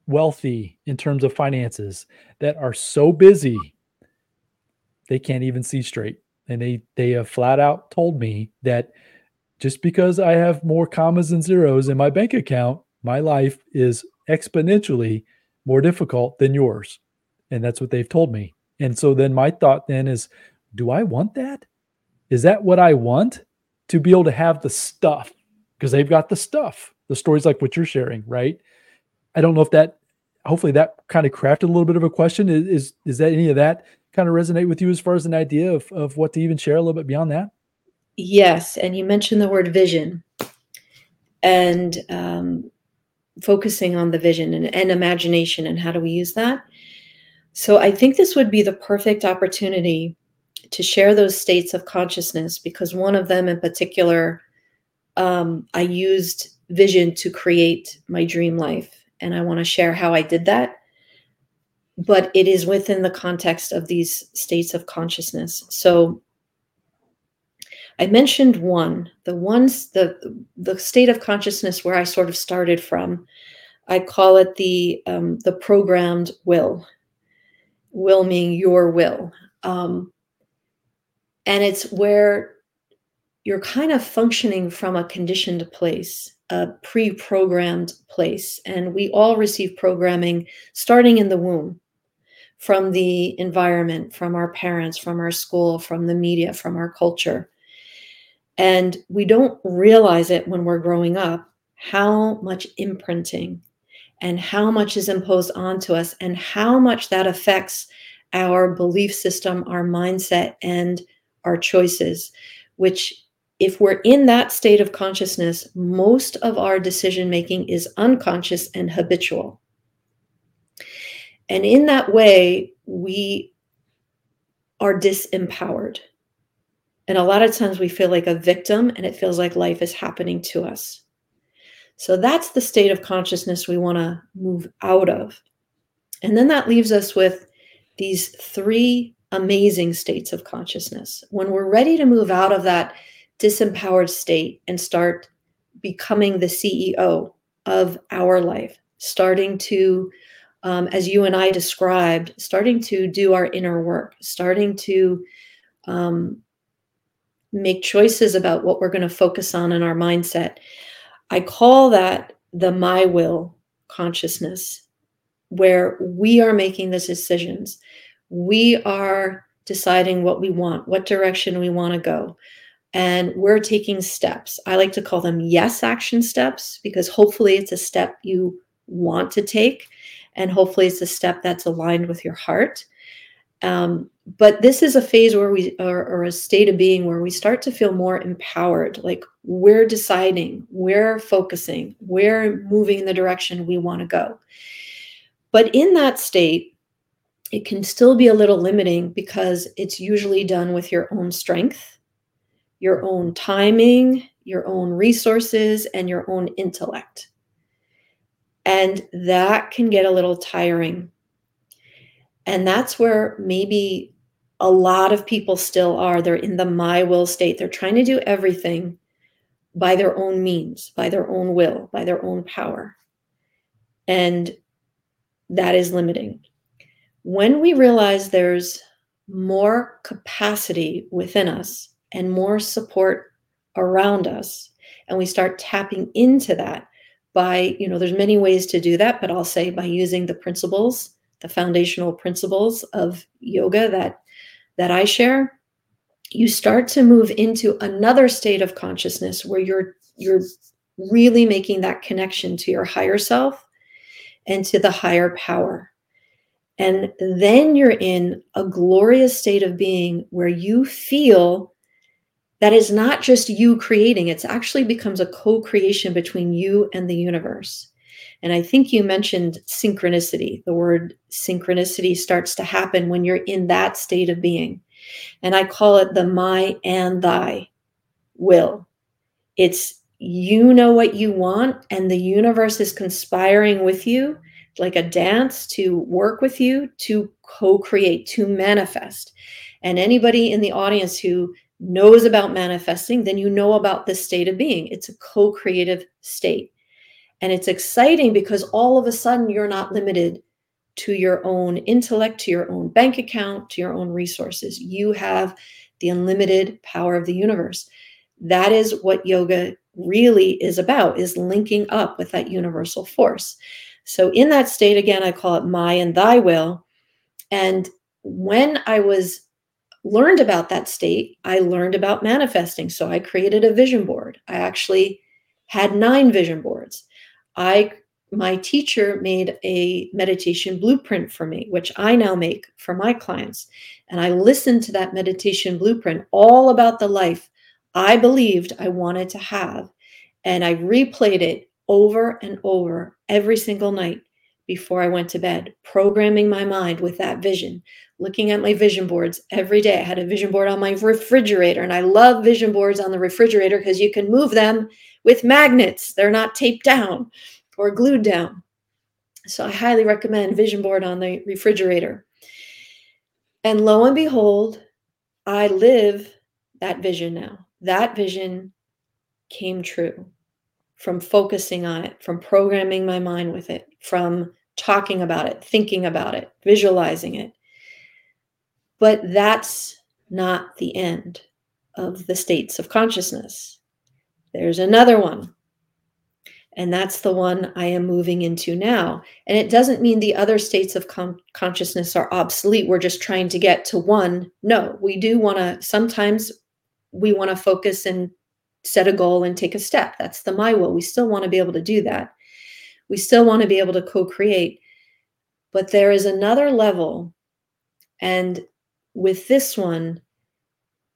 wealthy in terms of finances that are so busy they can't even see straight. And they they have flat out told me that just because I have more commas and zeros in my bank account, my life is exponentially more difficult than yours. And that's what they've told me. And so then my thought then is, do I want that? Is that what I want? To be able to have the stuff because they've got the stuff, the stories like what you're sharing, right? I don't know if that, hopefully, that kind of crafted a little bit of a question. Is is, that any of that kind of resonate with you as far as an idea of of what to even share a little bit beyond that? Yes, and you mentioned the word vision, and um, focusing on the vision and, and imagination, and how do we use that? So I think this would be the perfect opportunity to share those states of consciousness because one of them in particular, um, I used vision to create my dream life. And I want to share how I did that. But it is within the context of these states of consciousness. So I mentioned one, the ones, the the state of consciousness where I sort of started from. I call it the um, the programmed will. Will meaning your will. Um, and it's where you're kind of functioning from a conditioned place, a pre programmed place. And we all receive programming starting in the womb from the environment, from our parents, from our school, from the media, from our culture. And we don't realize it when we're growing up how much imprinting and how much is imposed onto us and how much that affects our belief system, our mindset, and our choices, which if we're in that state of consciousness, most of our decision making is unconscious and habitual. And in that way, we are disempowered. And a lot of times we feel like a victim and it feels like life is happening to us. So that's the state of consciousness we want to move out of. And then that leaves us with these three amazing states of consciousness. When we're ready to move out of that disempowered state and start becoming the CEO of our life, starting to, um, as you and I described, starting to do our inner work, starting to um, make choices about what we're going to focus on in our mindset. I call that the my will consciousness, where we are making the decisions we are deciding what we want, what direction we want to go. And we're taking steps. I like to call them yes action steps because hopefully it's a step you want to take. And hopefully it's a step that's aligned with your heart. Um, but this is a phase where we or, or a state of being where we start to feel more empowered like we're deciding we're focusing we're moving in the direction we want to go but in that state it can still be a little limiting because it's usually done with your own strength, your own timing, your own resources, and your own intellect. And that can get a little tiring. And that's where maybe a lot of people still are. They're in the my will state. They're trying to do everything by their own means, by their own will, by their own power. And that is limiting when we realize there's more capacity within us and more support around us and we start tapping into that by you know there's many ways to do that but i'll say by using the principles the foundational principles of yoga that that i share you start to move into another state of consciousness where you're you're really making that connection to your higher self and to the higher power and then you're in a glorious state of being where you feel that is not just you creating, it's actually becomes a co creation between you and the universe. And I think you mentioned synchronicity. The word synchronicity starts to happen when you're in that state of being. And I call it the my and thy will. It's you know what you want, and the universe is conspiring with you like a dance to work with you to co-create to manifest and anybody in the audience who knows about manifesting then you know about this state of being it's a co-creative state and it's exciting because all of a sudden you're not limited to your own intellect to your own bank account to your own resources you have the unlimited power of the universe that is what yoga really is about is linking up with that universal force so in that state, again, I call it my and thy will. And when I was learned about that state, I learned about manifesting. So I created a vision board. I actually had nine vision boards. I my teacher made a meditation blueprint for me, which I now make for my clients. And I listened to that meditation blueprint all about the life I believed I wanted to have. And I replayed it over and over every single night before I went to bed, programming my mind with that vision, looking at my vision boards every day. I had a vision board on my refrigerator, and I love vision boards on the refrigerator because you can move them with magnets. They're not taped down or glued down. So I highly recommend vision board on the refrigerator. And lo and behold, I live that vision now. That vision came true from focusing on it, from programming my mind with it, from talking about it, thinking about it, visualizing it. But that's not the end of the states of consciousness. There's another one. And that's the one I am moving into now. And it doesn't mean the other states of con- consciousness are obsolete. We're just trying to get to one. No, we do want to, sometimes we want to focus and set a goal and take a step. That's the my will. We still want to be able to do that. We still want to be able to co create. But there is another level. And with this one,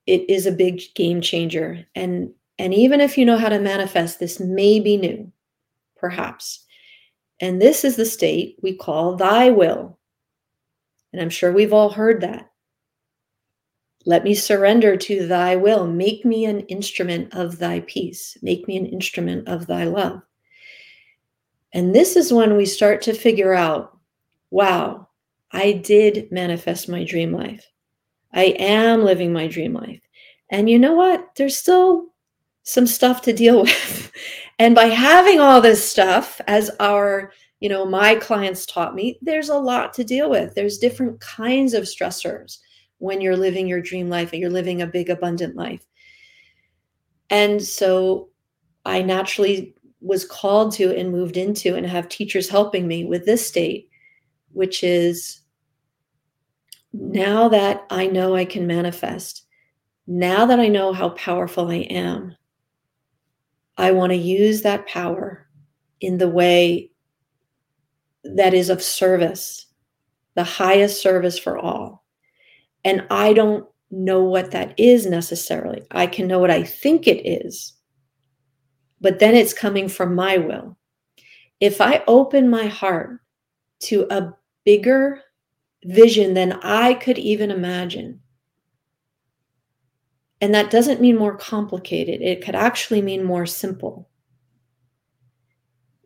it is a big game changer. And and even if you know how to manifest, this may be new, perhaps. And this is the state we call thy will. And I'm sure we've all heard that. Let me surrender to thy will. Make me an instrument of thy peace. Make me an instrument of thy love. And this is when we start to figure out wow, I did manifest my dream life. I am living my dream life. And you know what? There's still some stuff to deal with. and by having all this stuff, as our, you know, my clients taught me, there's a lot to deal with. There's different kinds of stressors when you're living your dream life and you're living a big, abundant life. And so I naturally was called to and moved into and have teachers helping me with this state, which is now that I know I can manifest, now that I know how powerful I am, I want to use that power in the way that is of service, the highest service for all. And I don't know what that is necessarily. I can know what I think it is, but then it's coming from my will. If I open my heart to a bigger vision than I could even imagine, and that doesn't mean more complicated, it could actually mean more simple.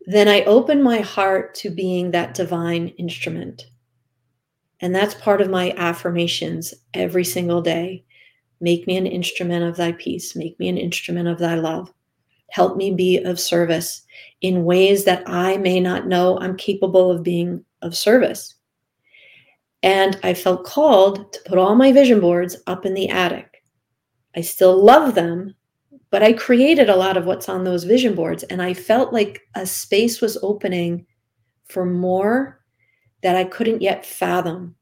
Then I open my heart to being that divine instrument. And that's part of my affirmations every single day. Make me an instrument of thy peace. Make me an instrument of thy love. Help me be of service in ways that I may not know I'm capable of being of service. And I felt called to put all my vision boards up in the attic. I still love them, but I created a lot of what's on those vision boards. And I felt like a space was opening for more that I couldn't yet fathom.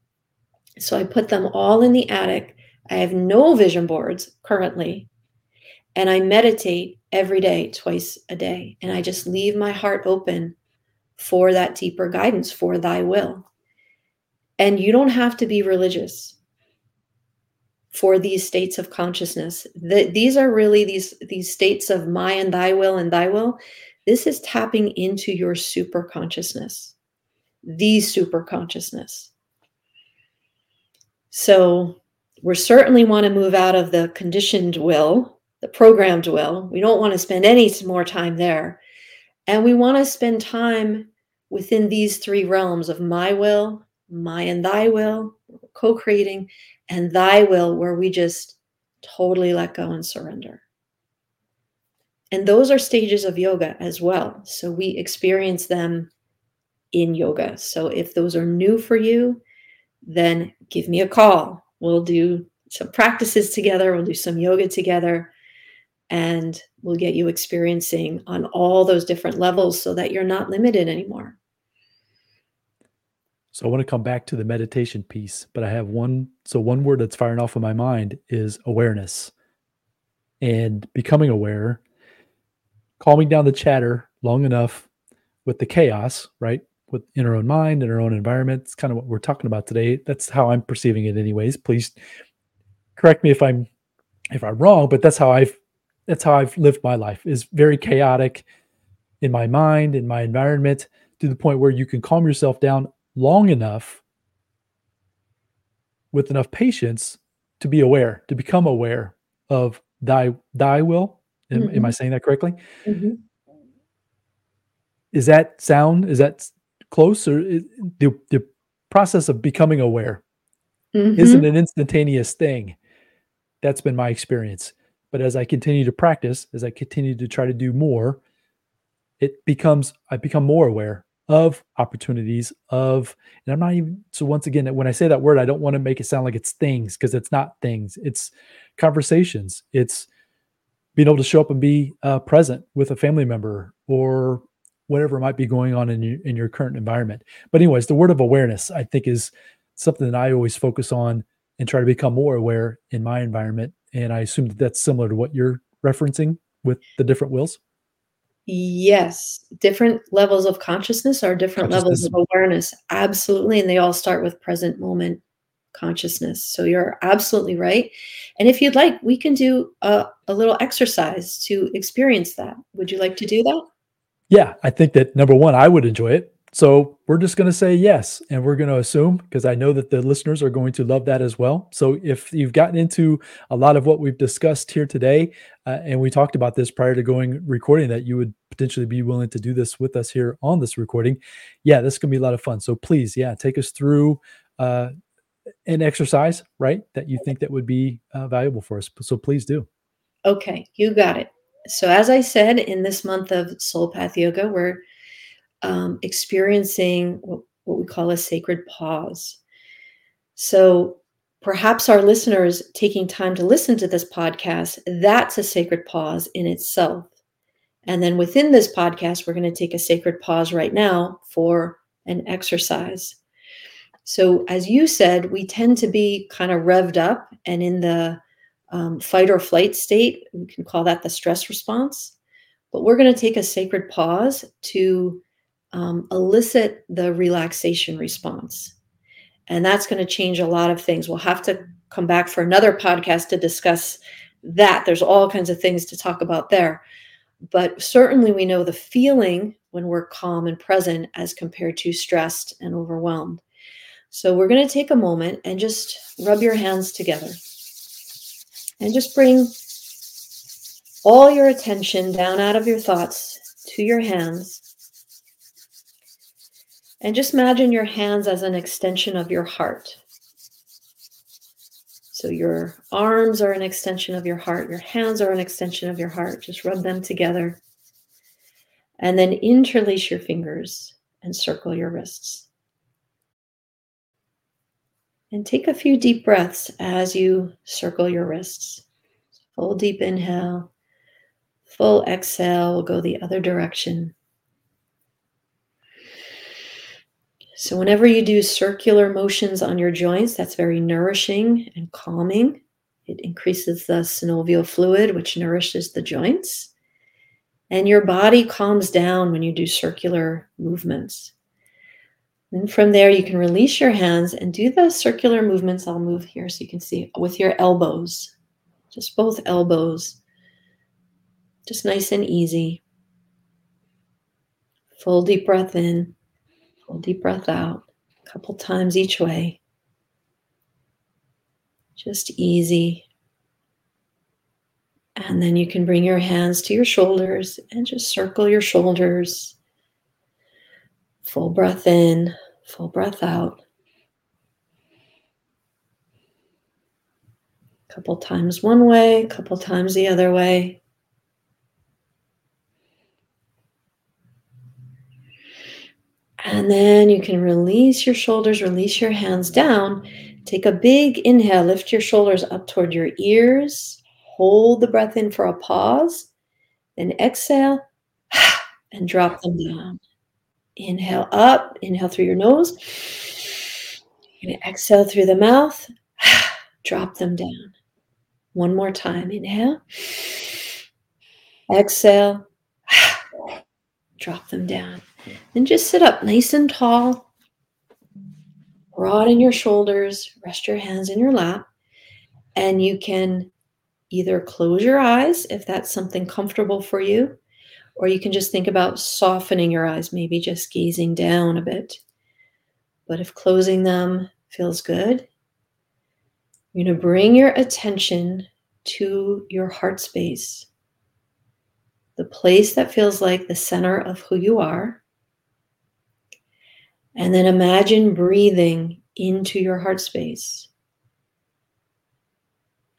So I put them all in the attic. I have no vision boards currently. And I meditate every day, twice a day. And I just leave my heart open for that deeper guidance, for thy will. And you don't have to be religious for these states of consciousness. The, these are really these these states of my and thy will and thy will. This is tapping into your super consciousness, the super consciousness. So we certainly want to move out of the conditioned will, the programmed will. We don't want to spend any more time there. And we want to spend time within these three realms of my will, my and thy will, co creating, and thy will, where we just totally let go and surrender. And those are stages of yoga as well. So we experience them in yoga. So if those are new for you, then give me a call. We'll do some practices together, we'll do some yoga together, and we'll get you experiencing on all those different levels so that you're not limited anymore. So I want to come back to the meditation piece, but I have one. So one word that's firing off of my mind is awareness and becoming aware, calming down the chatter long enough with the chaos, right? With in our own mind, in our own environment. It's kind of what we're talking about today. That's how I'm perceiving it, anyways. Please correct me if I'm if I'm wrong, but that's how I've that's how I've lived my life is very chaotic in my mind, in my environment, to the point where you can calm yourself down long enough with enough patience to be aware, to become aware of thy thy will. Am, mm-hmm. am I mm-hmm. saying that correctly? Mm-hmm. Is that sound? Is that close or is, the the process of becoming aware mm-hmm. isn't an instantaneous thing? That's been my experience. But as I continue to practice, as I continue to try to do more, it becomes I become more aware of opportunities of and I'm not even so once again when I say that word I don't want to make it sound like it's things because it's not things. It's conversations. It's being able to show up and be uh, present with a family member or whatever might be going on in your in your current environment. But anyways, the word of awareness I think is something that I always focus on and try to become more aware in my environment. And I assume that that's similar to what you're referencing with the different wills. Yes, different levels of consciousness are different levels of awareness. Absolutely. And they all start with present moment consciousness. So you're absolutely right. And if you'd like, we can do a, a little exercise to experience that. Would you like to do that? Yeah, I think that number one, I would enjoy it. So we're just going to say yes. And we're going to assume, because I know that the listeners are going to love that as well. So if you've gotten into a lot of what we've discussed here today, uh, and we talked about this prior to going recording, that you would potentially be willing to do this with us here on this recording, yeah, this to be a lot of fun. So please, yeah, take us through uh, an exercise, right, that you think that would be uh, valuable for us. So please do. Okay, you got it. So as I said, in this month of Sol Path Yoga, we're um, experiencing what, we call a sacred pause. So perhaps our listeners taking time to listen to this podcast, that's a sacred pause in itself. And then within this podcast, we're going to take a sacred pause right now for an exercise. So, as you said, we tend to be kind of revved up and in the um, fight or flight state. We can call that the stress response. But we're going to take a sacred pause to um, elicit the relaxation response. And that's going to change a lot of things. We'll have to come back for another podcast to discuss that. There's all kinds of things to talk about there. But certainly, we know the feeling when we're calm and present as compared to stressed and overwhelmed. So, we're going to take a moment and just rub your hands together and just bring all your attention down out of your thoughts to your hands and just imagine your hands as an extension of your heart. So your arms are an extension of your heart, your hands are an extension of your heart. Just rub them together. And then interlace your fingers and circle your wrists. And take a few deep breaths as you circle your wrists. Full deep inhale, full exhale. We'll go the other direction. So, whenever you do circular motions on your joints, that's very nourishing and calming. It increases the synovial fluid, which nourishes the joints. And your body calms down when you do circular movements. And from there, you can release your hands and do the circular movements. I'll move here so you can see with your elbows, just both elbows, just nice and easy. Full deep breath in. Full deep breath out, a couple times each way. Just easy. And then you can bring your hands to your shoulders and just circle your shoulders. Full breath in, full breath out. A couple times one way, a couple times the other way. And then you can release your shoulders, release your hands down. Take a big inhale, lift your shoulders up toward your ears. Hold the breath in for a pause. Then exhale and drop them down. Inhale up, inhale through your nose. To exhale through the mouth. Drop them down. One more time. Inhale. Exhale. Drop them down. Then just sit up nice and tall. Broaden your shoulders. Rest your hands in your lap. And you can either close your eyes if that's something comfortable for you, or you can just think about softening your eyes, maybe just gazing down a bit. But if closing them feels good, you're going to bring your attention to your heart space, the place that feels like the center of who you are. And then imagine breathing into your heart space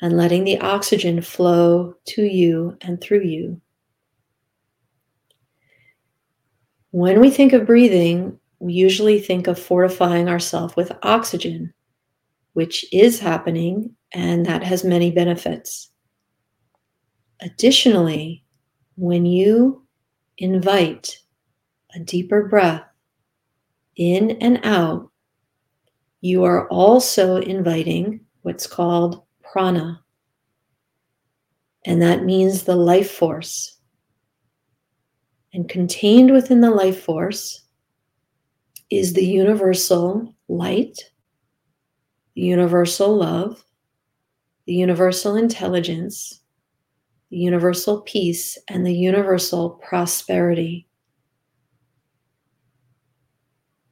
and letting the oxygen flow to you and through you. When we think of breathing, we usually think of fortifying ourselves with oxygen, which is happening and that has many benefits. Additionally, when you invite a deeper breath in and out, you are also inviting what's called prana. And that means the life force. And contained within the life force is the universal light, the universal love, the universal intelligence, the universal peace, and the universal prosperity.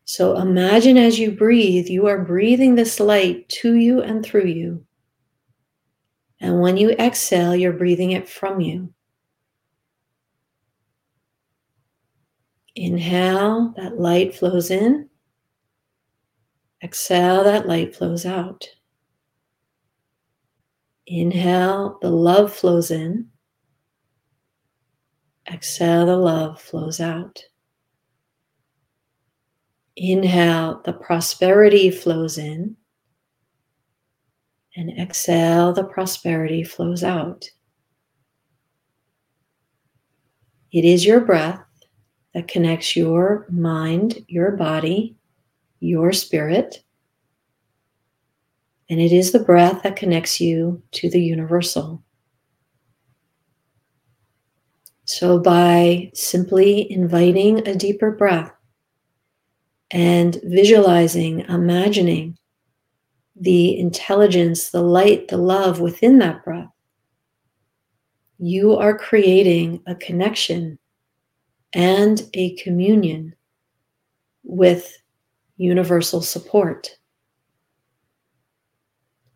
So imagine as you breathe, you are breathing this light to you and through you. And when you exhale, you're breathing it from you. Inhale, that light flows in. Exhale, that light flows out. Inhale, the love flows in. Exhale, the love flows out. Inhale, the prosperity flows in and exhale, the prosperity flows out. It is your breath that connects your mind, your body, your spirit. And it is the breath that connects you to the universal. So, by simply inviting a deeper breath and visualizing, imagining the intelligence, the light, the love within that breath, you are creating a connection and a communion with universal support.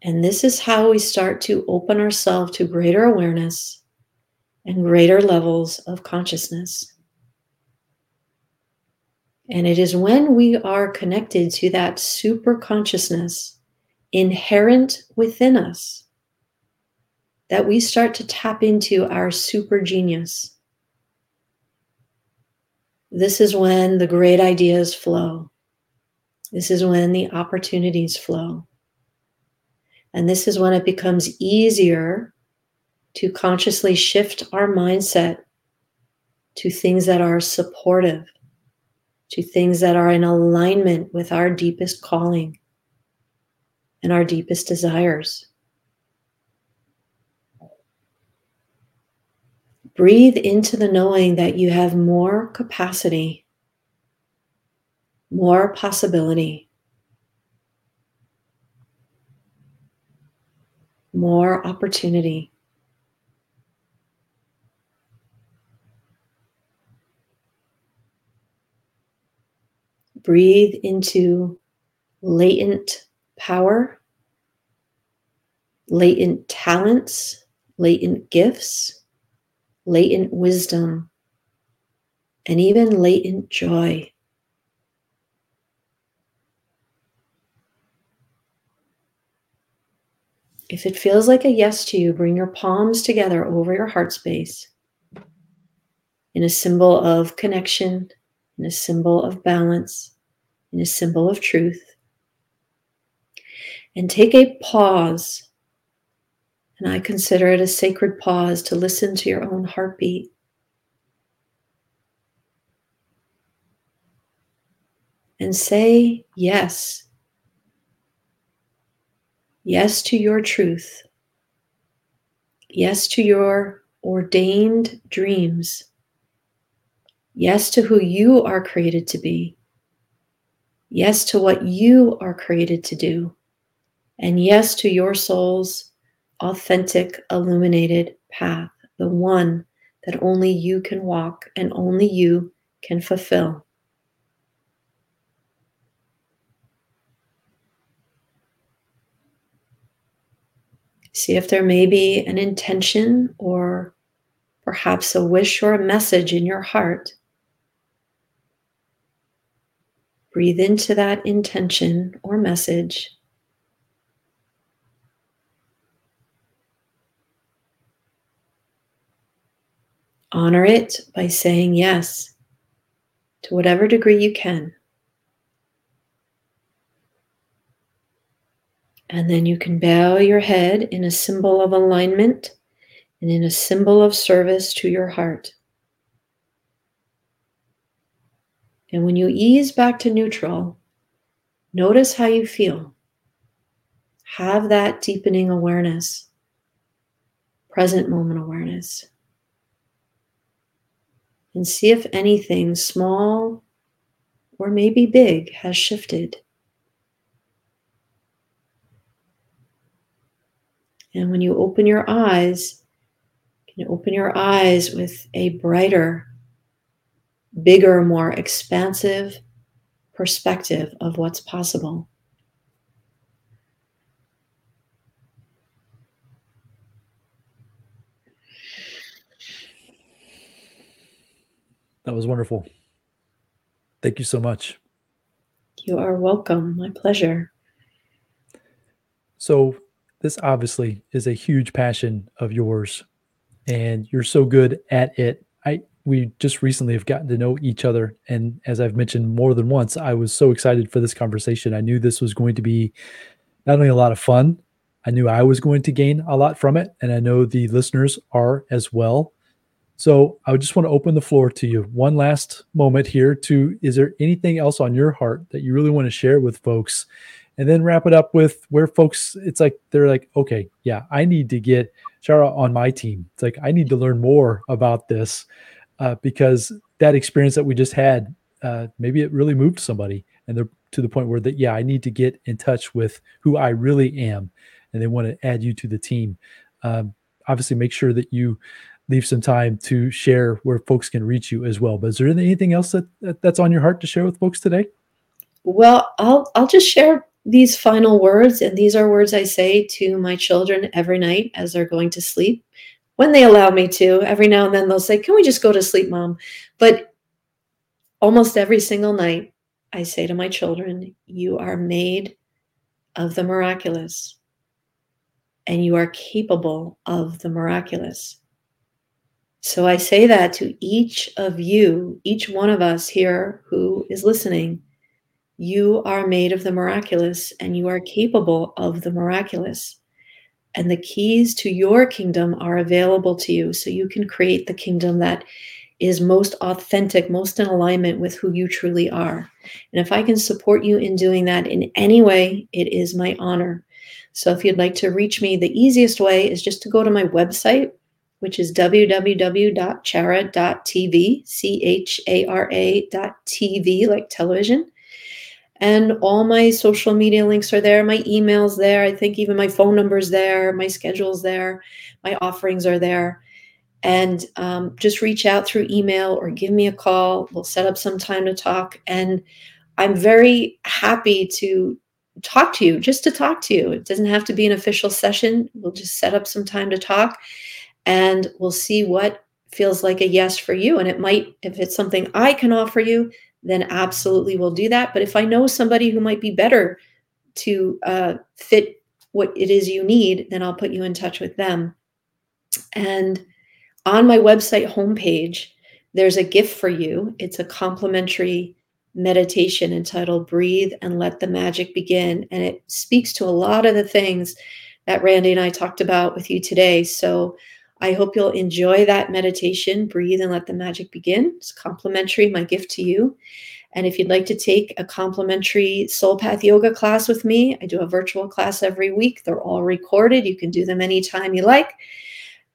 And this is how we start to open ourselves to greater awareness and greater levels of consciousness. And it is when we are connected to that super consciousness inherent within us that we start to tap into our super genius. This is when the great ideas flow. This is when the opportunities flow. And this is when it becomes easier to consciously shift our mindset to things that are supportive, to things that are in alignment with our deepest calling and our deepest desires. Breathe into the knowing that you have more capacity, more possibility, more opportunity. Breathe into latent power, latent talents, latent gifts, latent wisdom, and even latent joy. If it feels like a yes to you, bring your palms together over your heart space in a symbol of connection, in a symbol of balance, in a symbol of truth and take a pause. And I consider it a sacred pause to listen to your own heartbeat. and say yes. Yes to your truth. Yes to your ordained dreams. Yes to who you are created to be. Yes to what you are created to do. And yes to your soul's authentic, illuminated path, the one that only you can walk and only you can fulfill. See if there may be an intention or perhaps a wish or a message in your heart. Breathe into that intention or message. Honor it by saying yes to whatever degree you can. And then you can bow your head in a symbol of alignment and in a symbol of service to your heart. And when you ease back to neutral, notice how you feel. Have that deepening awareness, present moment awareness. And see if anything small or maybe big has shifted. And when you open your eyes, you can open your eyes with a brighter, bigger, more expansive perspective of what's possible. That was wonderful. Thank you so much. You are welcome. My pleasure. So, this obviously is a huge passion of yours and you're so good at it. We just recently have gotten to know each other and as I've mentioned more than once, I was so excited for this conversation. I knew this was going to be not only a lot of fun, I knew I was going to gain a lot from it and I know the listeners are as well. So, I just want to open the floor to you. One last moment here to is there anything else on your heart that you really want to share with folks and then wrap it up with where folks it's like they're like okay yeah i need to get Chara on my team it's like i need to learn more about this uh, because that experience that we just had uh, maybe it really moved somebody and they're to the point where that yeah i need to get in touch with who i really am and they want to add you to the team. Um, obviously make sure that you leave some time to share where folks can reach you as well but is there anything else that, that that's on your heart to share with folks today? Well i'll i'll just share these final words, and these are words I say to my children every night as they're going to sleep, when they allow me to. Every now and then they'll say, Can we just go to sleep, mom? But almost every single night, I say to my children, You are made of the miraculous, and you are capable of the miraculous. So I say that to each of you, each one of us here who is listening you are made of the miraculous and you are capable of the miraculous. And the keys to your kingdom are available to you. So you can create the kingdom that is most authentic, most in alignment with who you truly are. And if I can support you in doing that in any way, it is my honor. So if you'd like to reach me, the easiest way is just to go to my website, which is www.chara.tv, C H A R A.tv, like television. And all my social media links are there. My email's there. I think even my phone number's there. My schedule's there. My offerings are there. And um, just reach out through email or give me a call. We'll set up some time to talk. And I'm very happy to talk to you, just to talk to you. It doesn't have to be an official session. We'll just set up some time to talk and we'll see what feels like a yes for you. And it might, if it's something I can offer you, then absolutely we'll do that. But if I know somebody who might be better to uh, fit what it is you need, then I'll put you in touch with them. And on my website homepage, there's a gift for you. It's a complimentary meditation entitled Breathe and Let the Magic Begin. And it speaks to a lot of the things that Randy and I talked about with you today. So I hope you'll enjoy that meditation. Breathe and let the magic begin. It's complimentary, my gift to you. And if you'd like to take a complimentary Sol Path Yoga class with me, I do a virtual class every week. They're all recorded. You can do them anytime you like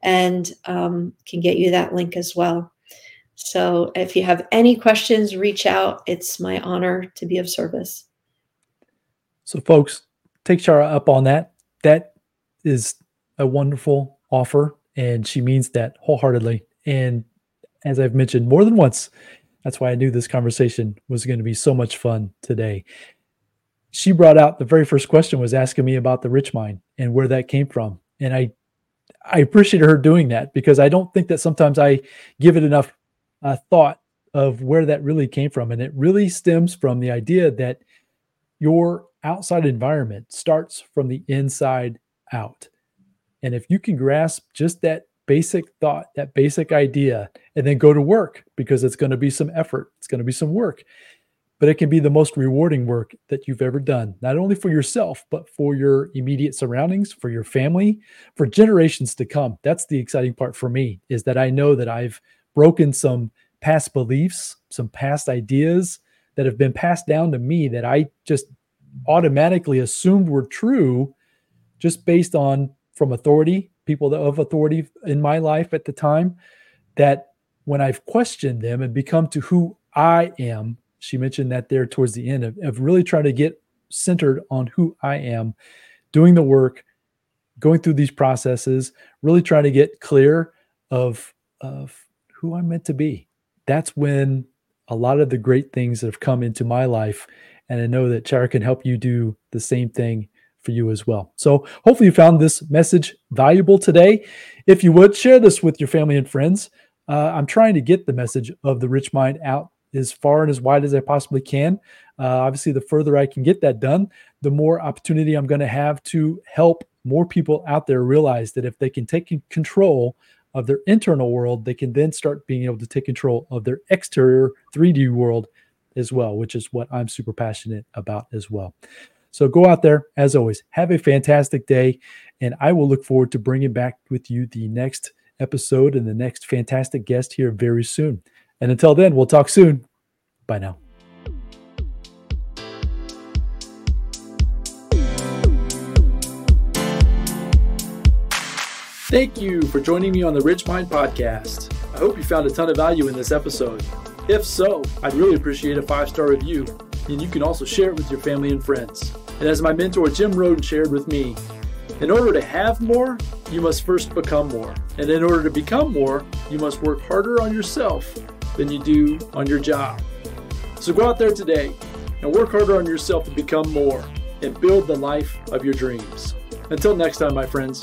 and um, can get you that link as well. So if you have any questions, reach out. It's my honor to be of service. So, folks, take Chara up on that. That is a wonderful offer, and she means that wholeheartedly. And as I've mentioned more than once, that's why I knew this conversation was going to be so much fun today. She brought out the very first question was asking me about the rich mind and where that came from. And I I appreciate her doing that because I don't think that sometimes I give it enough uh, thought of where that really came from. And it really stems from the idea that your outside environment starts from the inside out. And if you can grasp just that basic thought, that basic idea, and then go to work because it's going to be some effort, it's going to be some work, but it can be the most rewarding work that you've ever done, not only for yourself, but for your immediate surroundings, for your family, for generations to come. That's the exciting part for me is that I know that I've broken some past beliefs, some past ideas that have been passed down to me that I just automatically assumed were true just based on from authority, people of authority in my life at the time, that when I've questioned them and become to who I am, she mentioned that there towards the end of, of really trying to get centered on who I am, doing the work, going through these processes, really trying to get clear of, of who I'm meant to be. That's when a lot of the great things that have come into my life. And I know that Chara can help you do the same thing for you as well. So hopefully you found this message valuable today. If you would share this with your family and friends. Uh, I'm trying to get the message of the rich mind out as far and as wide as I possibly can. Uh, obviously, the further I can get that done, the more opportunity I'm going to have to help more people out there realize that if they can take control of their internal world, they can then start being able to take control of their exterior 3D world as well, which is what I'm super passionate about as well. So go out there, as always, have a fantastic day. And I will look forward to bringing back with you the next episode and the next fantastic guest here very soon. And until then, we'll talk soon. Bye now. Thank you for joining me on the Rich Mind Podcast. I hope you found a ton of value in this episode. If so, I'd really appreciate a five star review, and you can also share it with your family and friends. And as my mentor Jim Rohn shared with me, in order to have more, you must first become more. And in order to become more, you must work harder on yourself than you do on your job. So go out there today and work harder on yourself to become more and build the life of your dreams. Until next time, my friends.